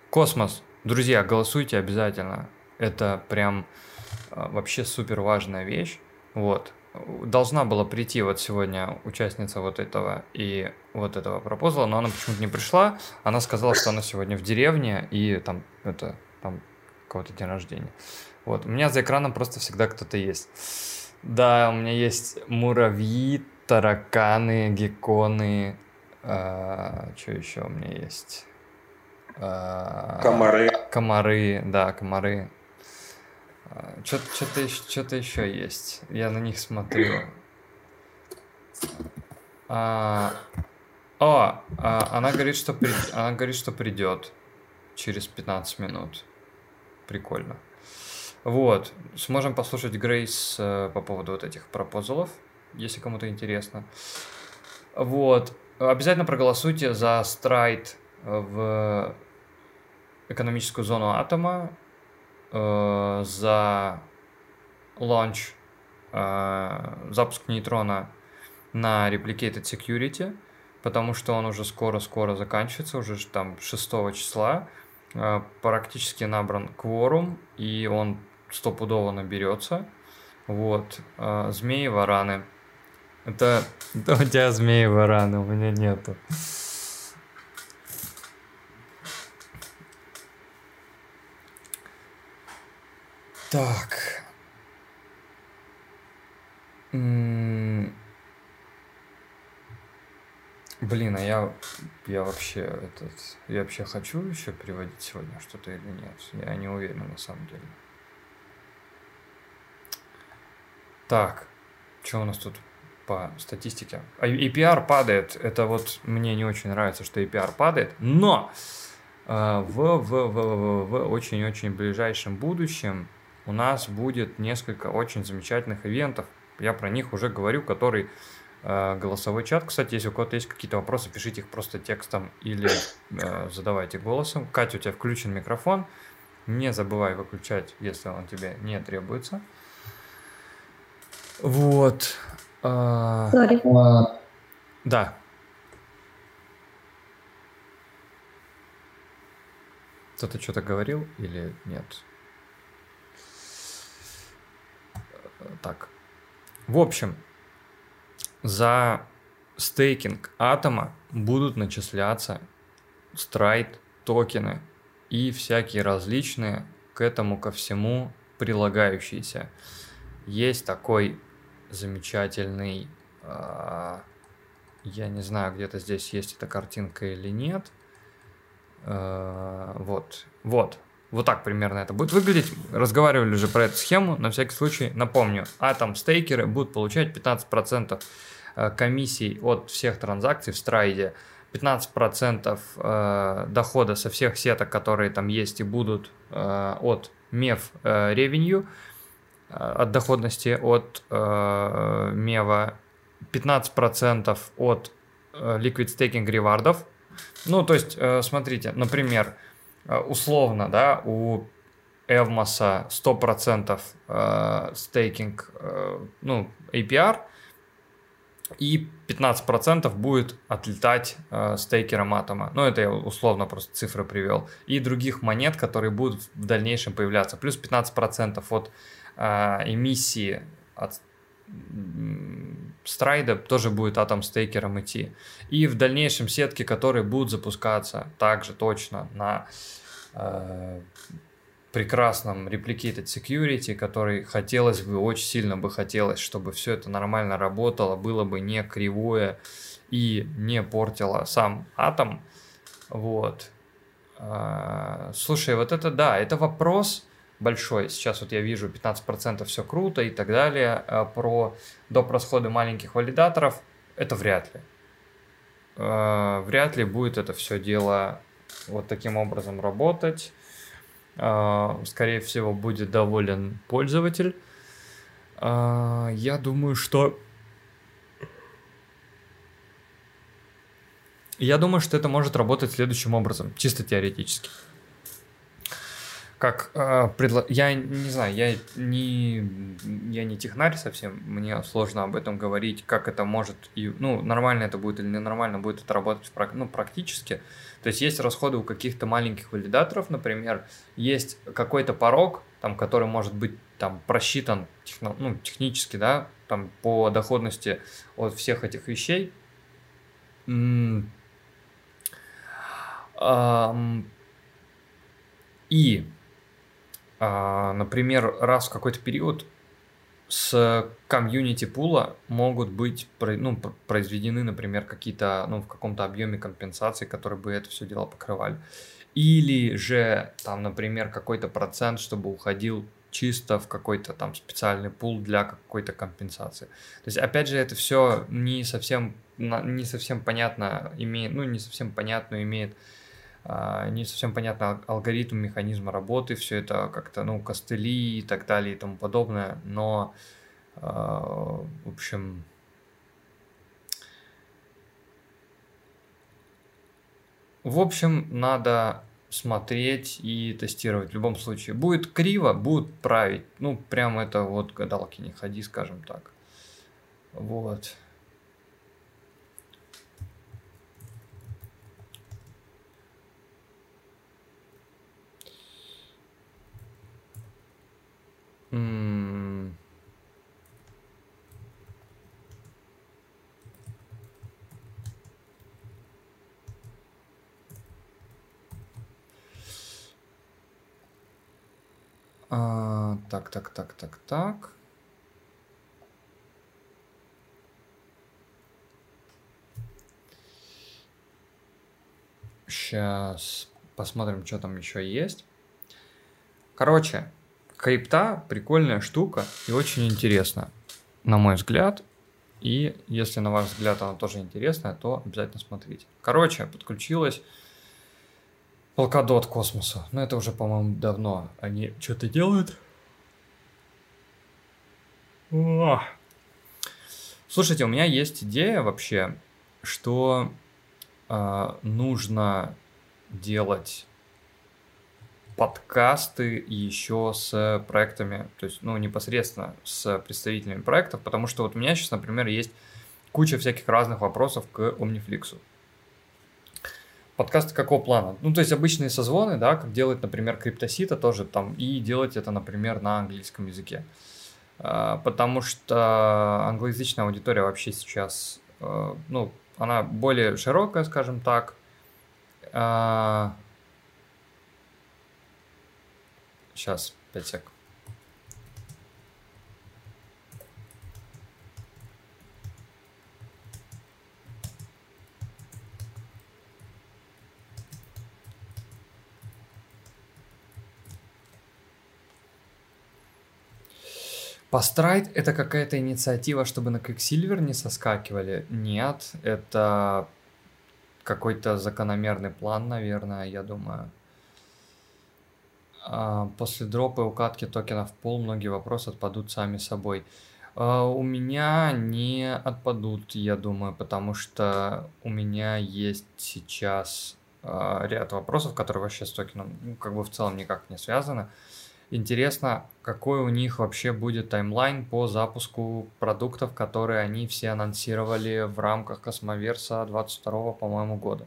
Космос. Друзья, голосуйте обязательно. Это прям э, вообще супер важная вещь. Вот. Должна была прийти вот сегодня участница вот этого и вот этого пропозала, но она почему-то не пришла. Она сказала, что она сегодня в деревне и там это там кого-то день рождения. Вот. У меня за экраном просто всегда кто-то есть. Да, у меня есть муравьи, тараканы, гекконы. А, что еще у меня есть? А, комары. Комары, да, комары. А, что-то что еще есть. Я на них смотрю. А, о, а, она говорит, что при... она говорит, что придет через 15 минут. Прикольно. Вот. Сможем послушать Грейс э, по поводу вот этих пропозалов, если кому-то интересно. Вот. Обязательно проголосуйте за страйт в экономическую зону атома, э, за лаунч, э, запуск нейтрона на Replicated Security, потому что он уже скоро-скоро заканчивается, уже там 6 числа. Э, практически набран кворум, и он стопудово наберется. Вот. Э, змеи, вараны. Это, это у тебя змеи, вараны, у меня нету. Так. Блин, а я, я вообще этот, я вообще хочу еще переводить сегодня что-то или нет? Я не уверен на самом деле. Так, что у нас тут по статистике? А APR падает. Это вот мне не очень нравится, что APR падает, но э, в, в, в, в, в очень-очень ближайшем будущем у нас будет несколько очень замечательных ивентов. Я про них уже говорю, который Э, голосовой чат. Кстати, если у кого-то есть какие-то вопросы, пишите их просто текстом или э, задавайте голосом. Катя, у тебя включен микрофон. Не забывай выключать, если он тебе не требуется. Вот. Sorry. Да. Кто-то что-то говорил или нет? Так. В общем, за стейкинг атома будут начисляться страйт токены и всякие различные к этому ко всему прилагающиеся. Есть такой замечательный, э, я не знаю, где-то здесь есть эта картинка или нет. Э, вот, вот, вот так примерно это будет выглядеть. Разговаривали уже про эту схему. На всякий случай напомню. Атом стейкеры будут получать 15% э, комиссий от всех транзакций в страйде. 15% э, дохода со всех сеток, которые там есть и будут от MEV revenue, от доходности от MEV, 15% от liquid staking ревардов. Ну, то есть, смотрите, например, Э, условно, да, у Эвмоса 100% э, стейкинг, э, ну, APR, и 15% будет отлетать э, стейкером атома. Ну, это я условно просто цифры привел. И других монет, которые будут в дальнейшем появляться. Плюс 15% от э, эмиссии от страйда тоже будет атом стейкером идти. И в дальнейшем сетки, которые будут запускаться также точно на Э, прекрасном Replicated Security, который хотелось бы, очень сильно бы хотелось, чтобы все это нормально работало, было бы не кривое и не портило сам атом. Вот. Э, слушай, вот это да, это вопрос большой. Сейчас вот я вижу 15% все круто и так далее. Э, про доп. расходы маленьких валидаторов это вряд ли. Вряд ли будет это все дело вот таким образом работать. А, скорее всего, будет доволен пользователь. А, я думаю, что... Я думаю, что это может работать следующим образом, чисто теоретически. Как э, предло... я не знаю, я не я не технарь совсем, мне сложно об этом говорить, как это может и ну нормально это будет или ненормально будет это работать ну практически. То есть есть расходы у каких-то маленьких валидаторов, например, есть какой-то порог, там, который может быть там просчитан техно, ну, технически, да, там по доходности от всех этих вещей. И а, например, раз в какой-то период с комьюнити пула могут быть ну, произведены, например, какие-то, ну, в каком-то объеме компенсации, которые бы это все дело покрывали. Или же, там, например, какой-то процент, чтобы уходил чисто в какой-то там специальный пул для какой-то компенсации. То есть, опять же, это все не совсем, не совсем понятно имеет, ну, не совсем понятно имеет а, не совсем понятно алгоритм механизма работы, все это как-то, ну, костыли и так далее и тому подобное, но, а, в общем, в общем, надо смотреть и тестировать в любом случае. Будет криво, будет править. Ну, прям это вот гадалки не ходи, скажем так. Вот. М. А, так, так, так, так, так. Сейчас посмотрим, что там еще есть. Короче, крипта прикольная штука и очень интересная, на мой взгляд. И если на ваш взгляд она тоже интересная, то обязательно смотрите. Короче, подключилась Polkadot к космосу. Но это уже, по-моему, давно они что-то делают. О! Слушайте, у меня есть идея вообще, что э, нужно делать подкасты еще с проектами, то есть, ну, непосредственно с представителями проектов, потому что вот у меня сейчас, например, есть куча всяких разных вопросов к Omniflix. Подкасты какого плана? Ну, то есть обычные созвоны, да, как делать, например, криптосита тоже там, и делать это, например, на английском языке. А, потому что англоязычная аудитория вообще сейчас, э, ну, она более широкая, скажем так, а, Сейчас, 5 сек. Пострайт это какая-то инициатива, чтобы на Quicksilver не соскакивали? Нет, это какой-то закономерный план, наверное, я думаю. А, после дропа и укатки токенов в пол многие вопросы отпадут сами собой. А, у меня не отпадут, я думаю, потому что у меня есть сейчас а, ряд вопросов, которые вообще с токеном ну, как бы в целом никак не связаны. Интересно, какой у них вообще будет таймлайн по запуску продуктов, которые они все анонсировали в рамках Космоверса 22 по-моему, года.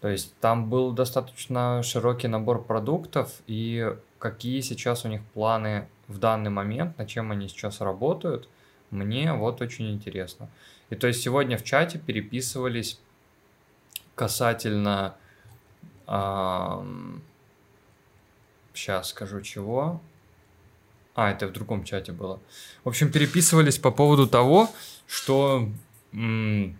То есть там был достаточно широкий набор продуктов, и какие сейчас у них планы в данный момент, над чем они сейчас работают, мне вот очень интересно. И то есть сегодня в чате переписывались касательно... Эм, сейчас скажу чего. А, это в другом чате было. В общем, переписывались по поводу того, что м-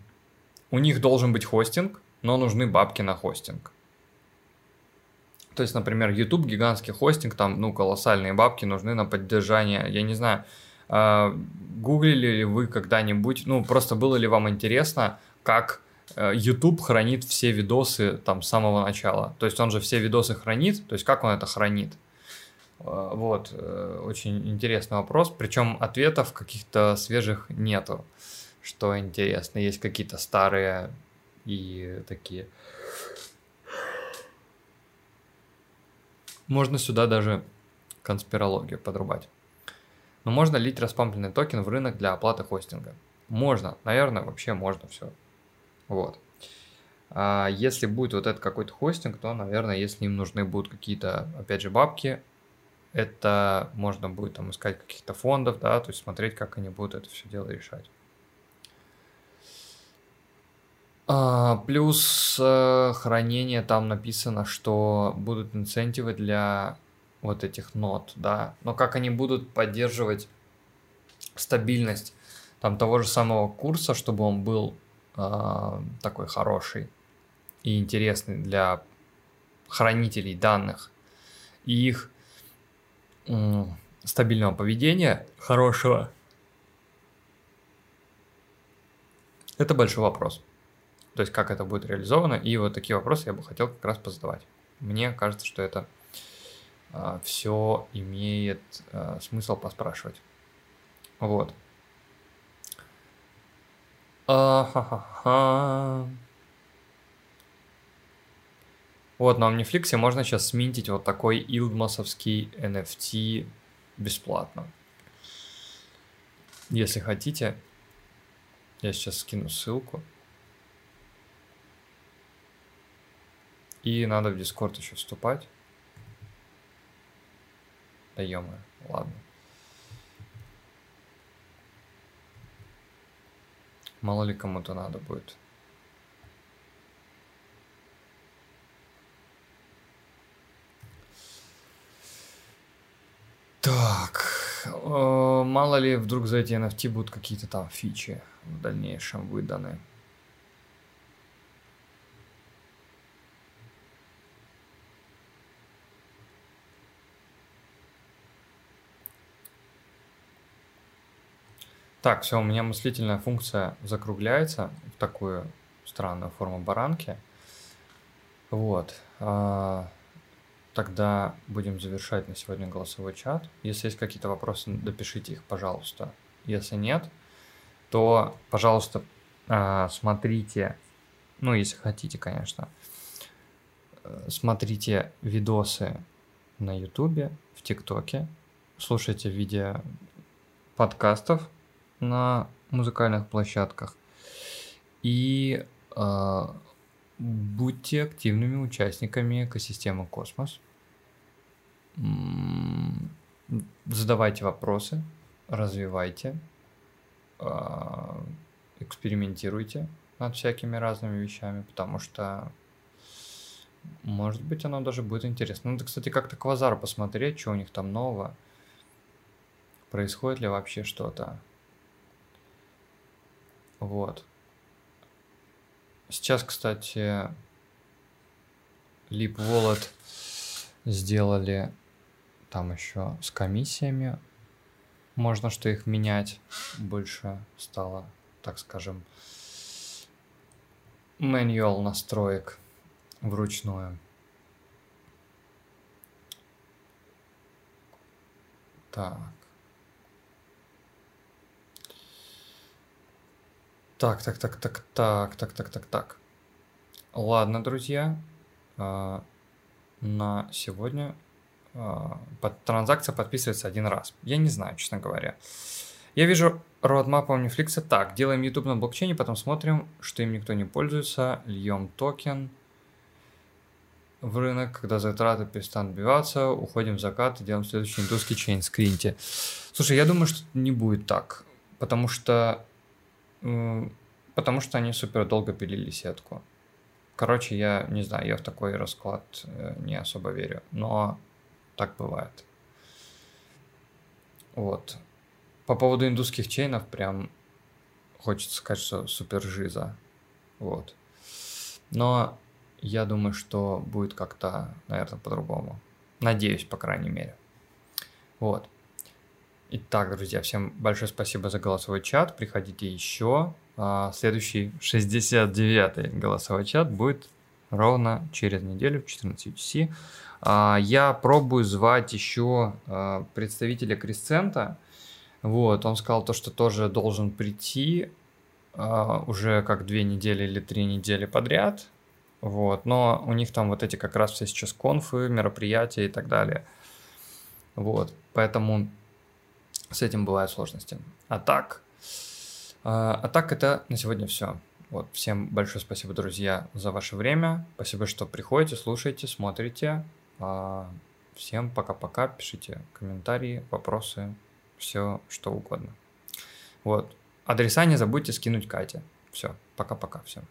у них должен быть хостинг, но нужны бабки на хостинг. То есть, например, YouTube гигантский хостинг, там, ну, колоссальные бабки нужны на поддержание, я не знаю, э, гуглили ли вы когда-нибудь, ну, просто было ли вам интересно, как э, YouTube хранит все видосы там с самого начала. То есть он же все видосы хранит, то есть как он это хранит. Э, вот, э, очень интересный вопрос, причем ответов каких-то свежих нету, что интересно. Есть какие-то старые и такие. Можно сюда даже конспирологию подрубать. Но можно лить распампленный токен в рынок для оплаты хостинга. Можно, наверное, вообще можно все. Вот. А если будет вот этот какой-то хостинг, то, наверное, если им нужны будут какие-то, опять же, бабки, это можно будет там искать каких-то фондов, да, то есть смотреть, как они будут это все дело решать. А, плюс э, хранение там написано, что будут инцентивы для вот этих нот, да, но как они будут поддерживать стабильность там того же самого курса, чтобы он был э, такой хороший и интересный для хранителей данных и их э, стабильного поведения хорошего. Это большой вопрос. То есть, как это будет реализовано, и вот такие вопросы я бы хотел как раз позадавать. Мне кажется, что это а, все имеет а, смысл поспрашивать. Вот. А-ха-ха-ха. Вот, на Omniflix можно сейчас сминтить вот такой илдмосовский NFT бесплатно. Если хотите, я сейчас скину ссылку. И надо в Discord еще вступать. Да ё ладно. Мало ли кому-то надо будет. Так, э, мало ли вдруг за эти NFT будут какие-то там фичи в дальнейшем выданы. Так, все, у меня мыслительная функция закругляется в такую странную форму баранки. Вот. А, тогда будем завершать на сегодня голосовой чат. Если есть какие-то вопросы, допишите их, пожалуйста. Если нет, то, пожалуйста, а, смотрите, ну, если хотите, конечно, э, смотрите видосы на Ютубе, в ТикТоке, слушайте видео подкастов на музыкальных площадках. И э, будьте активными участниками экосистемы Космос. Задавайте вопросы, развивайте, э, экспериментируйте над всякими разными вещами, потому что может быть, оно даже будет интересно. Надо, кстати, как-то Квазар посмотреть, что у них там нового. Происходит ли вообще что-то. Вот. Сейчас, кстати, Leap Wallet сделали там еще с комиссиями. Можно что их менять. Больше стало, так скажем, мануал настроек вручную. Так. Так, так, так, так, так, так, так, так, так. Ладно, друзья. А, на сегодня а, под, транзакция подписывается один раз. Я не знаю, честно говоря. Я вижу roadmap у Netflix так. Делаем YouTube на блокчейне, потом смотрим, что им никто не пользуется, льем токен в рынок, когда затраты перестанут биваться, уходим в закат и делаем следующий индусский чейн скринте. Слушай, я думаю, что не будет так, потому что Потому что они супер долго пилили сетку. Короче, я не знаю, я в такой расклад э, не особо верю, но так бывает. Вот. По поводу индусских чейнов прям хочется сказать, что супер жиза. Вот. Но я думаю, что будет как-то, наверное, по-другому. Надеюсь, по крайней мере. Вот. Итак, друзья, всем большое спасибо за голосовой чат. Приходите еще. А, следующий 69-й голосовой чат будет ровно через неделю в 14 UTC. А, я пробую звать еще а, представителя Крисцента. Вот, он сказал то, что тоже должен прийти уже как две недели или три недели подряд. Вот, но у них там вот эти как раз все сейчас конфы, мероприятия и так далее. Вот, поэтому с этим бывают сложности. А так, а, а так это на сегодня все. Вот, всем большое спасибо, друзья, за ваше время. Спасибо, что приходите, слушаете, смотрите. А, всем пока-пока. Пишите комментарии, вопросы, все что угодно. Вот. Адреса не забудьте скинуть Кате. Все, пока-пока всем.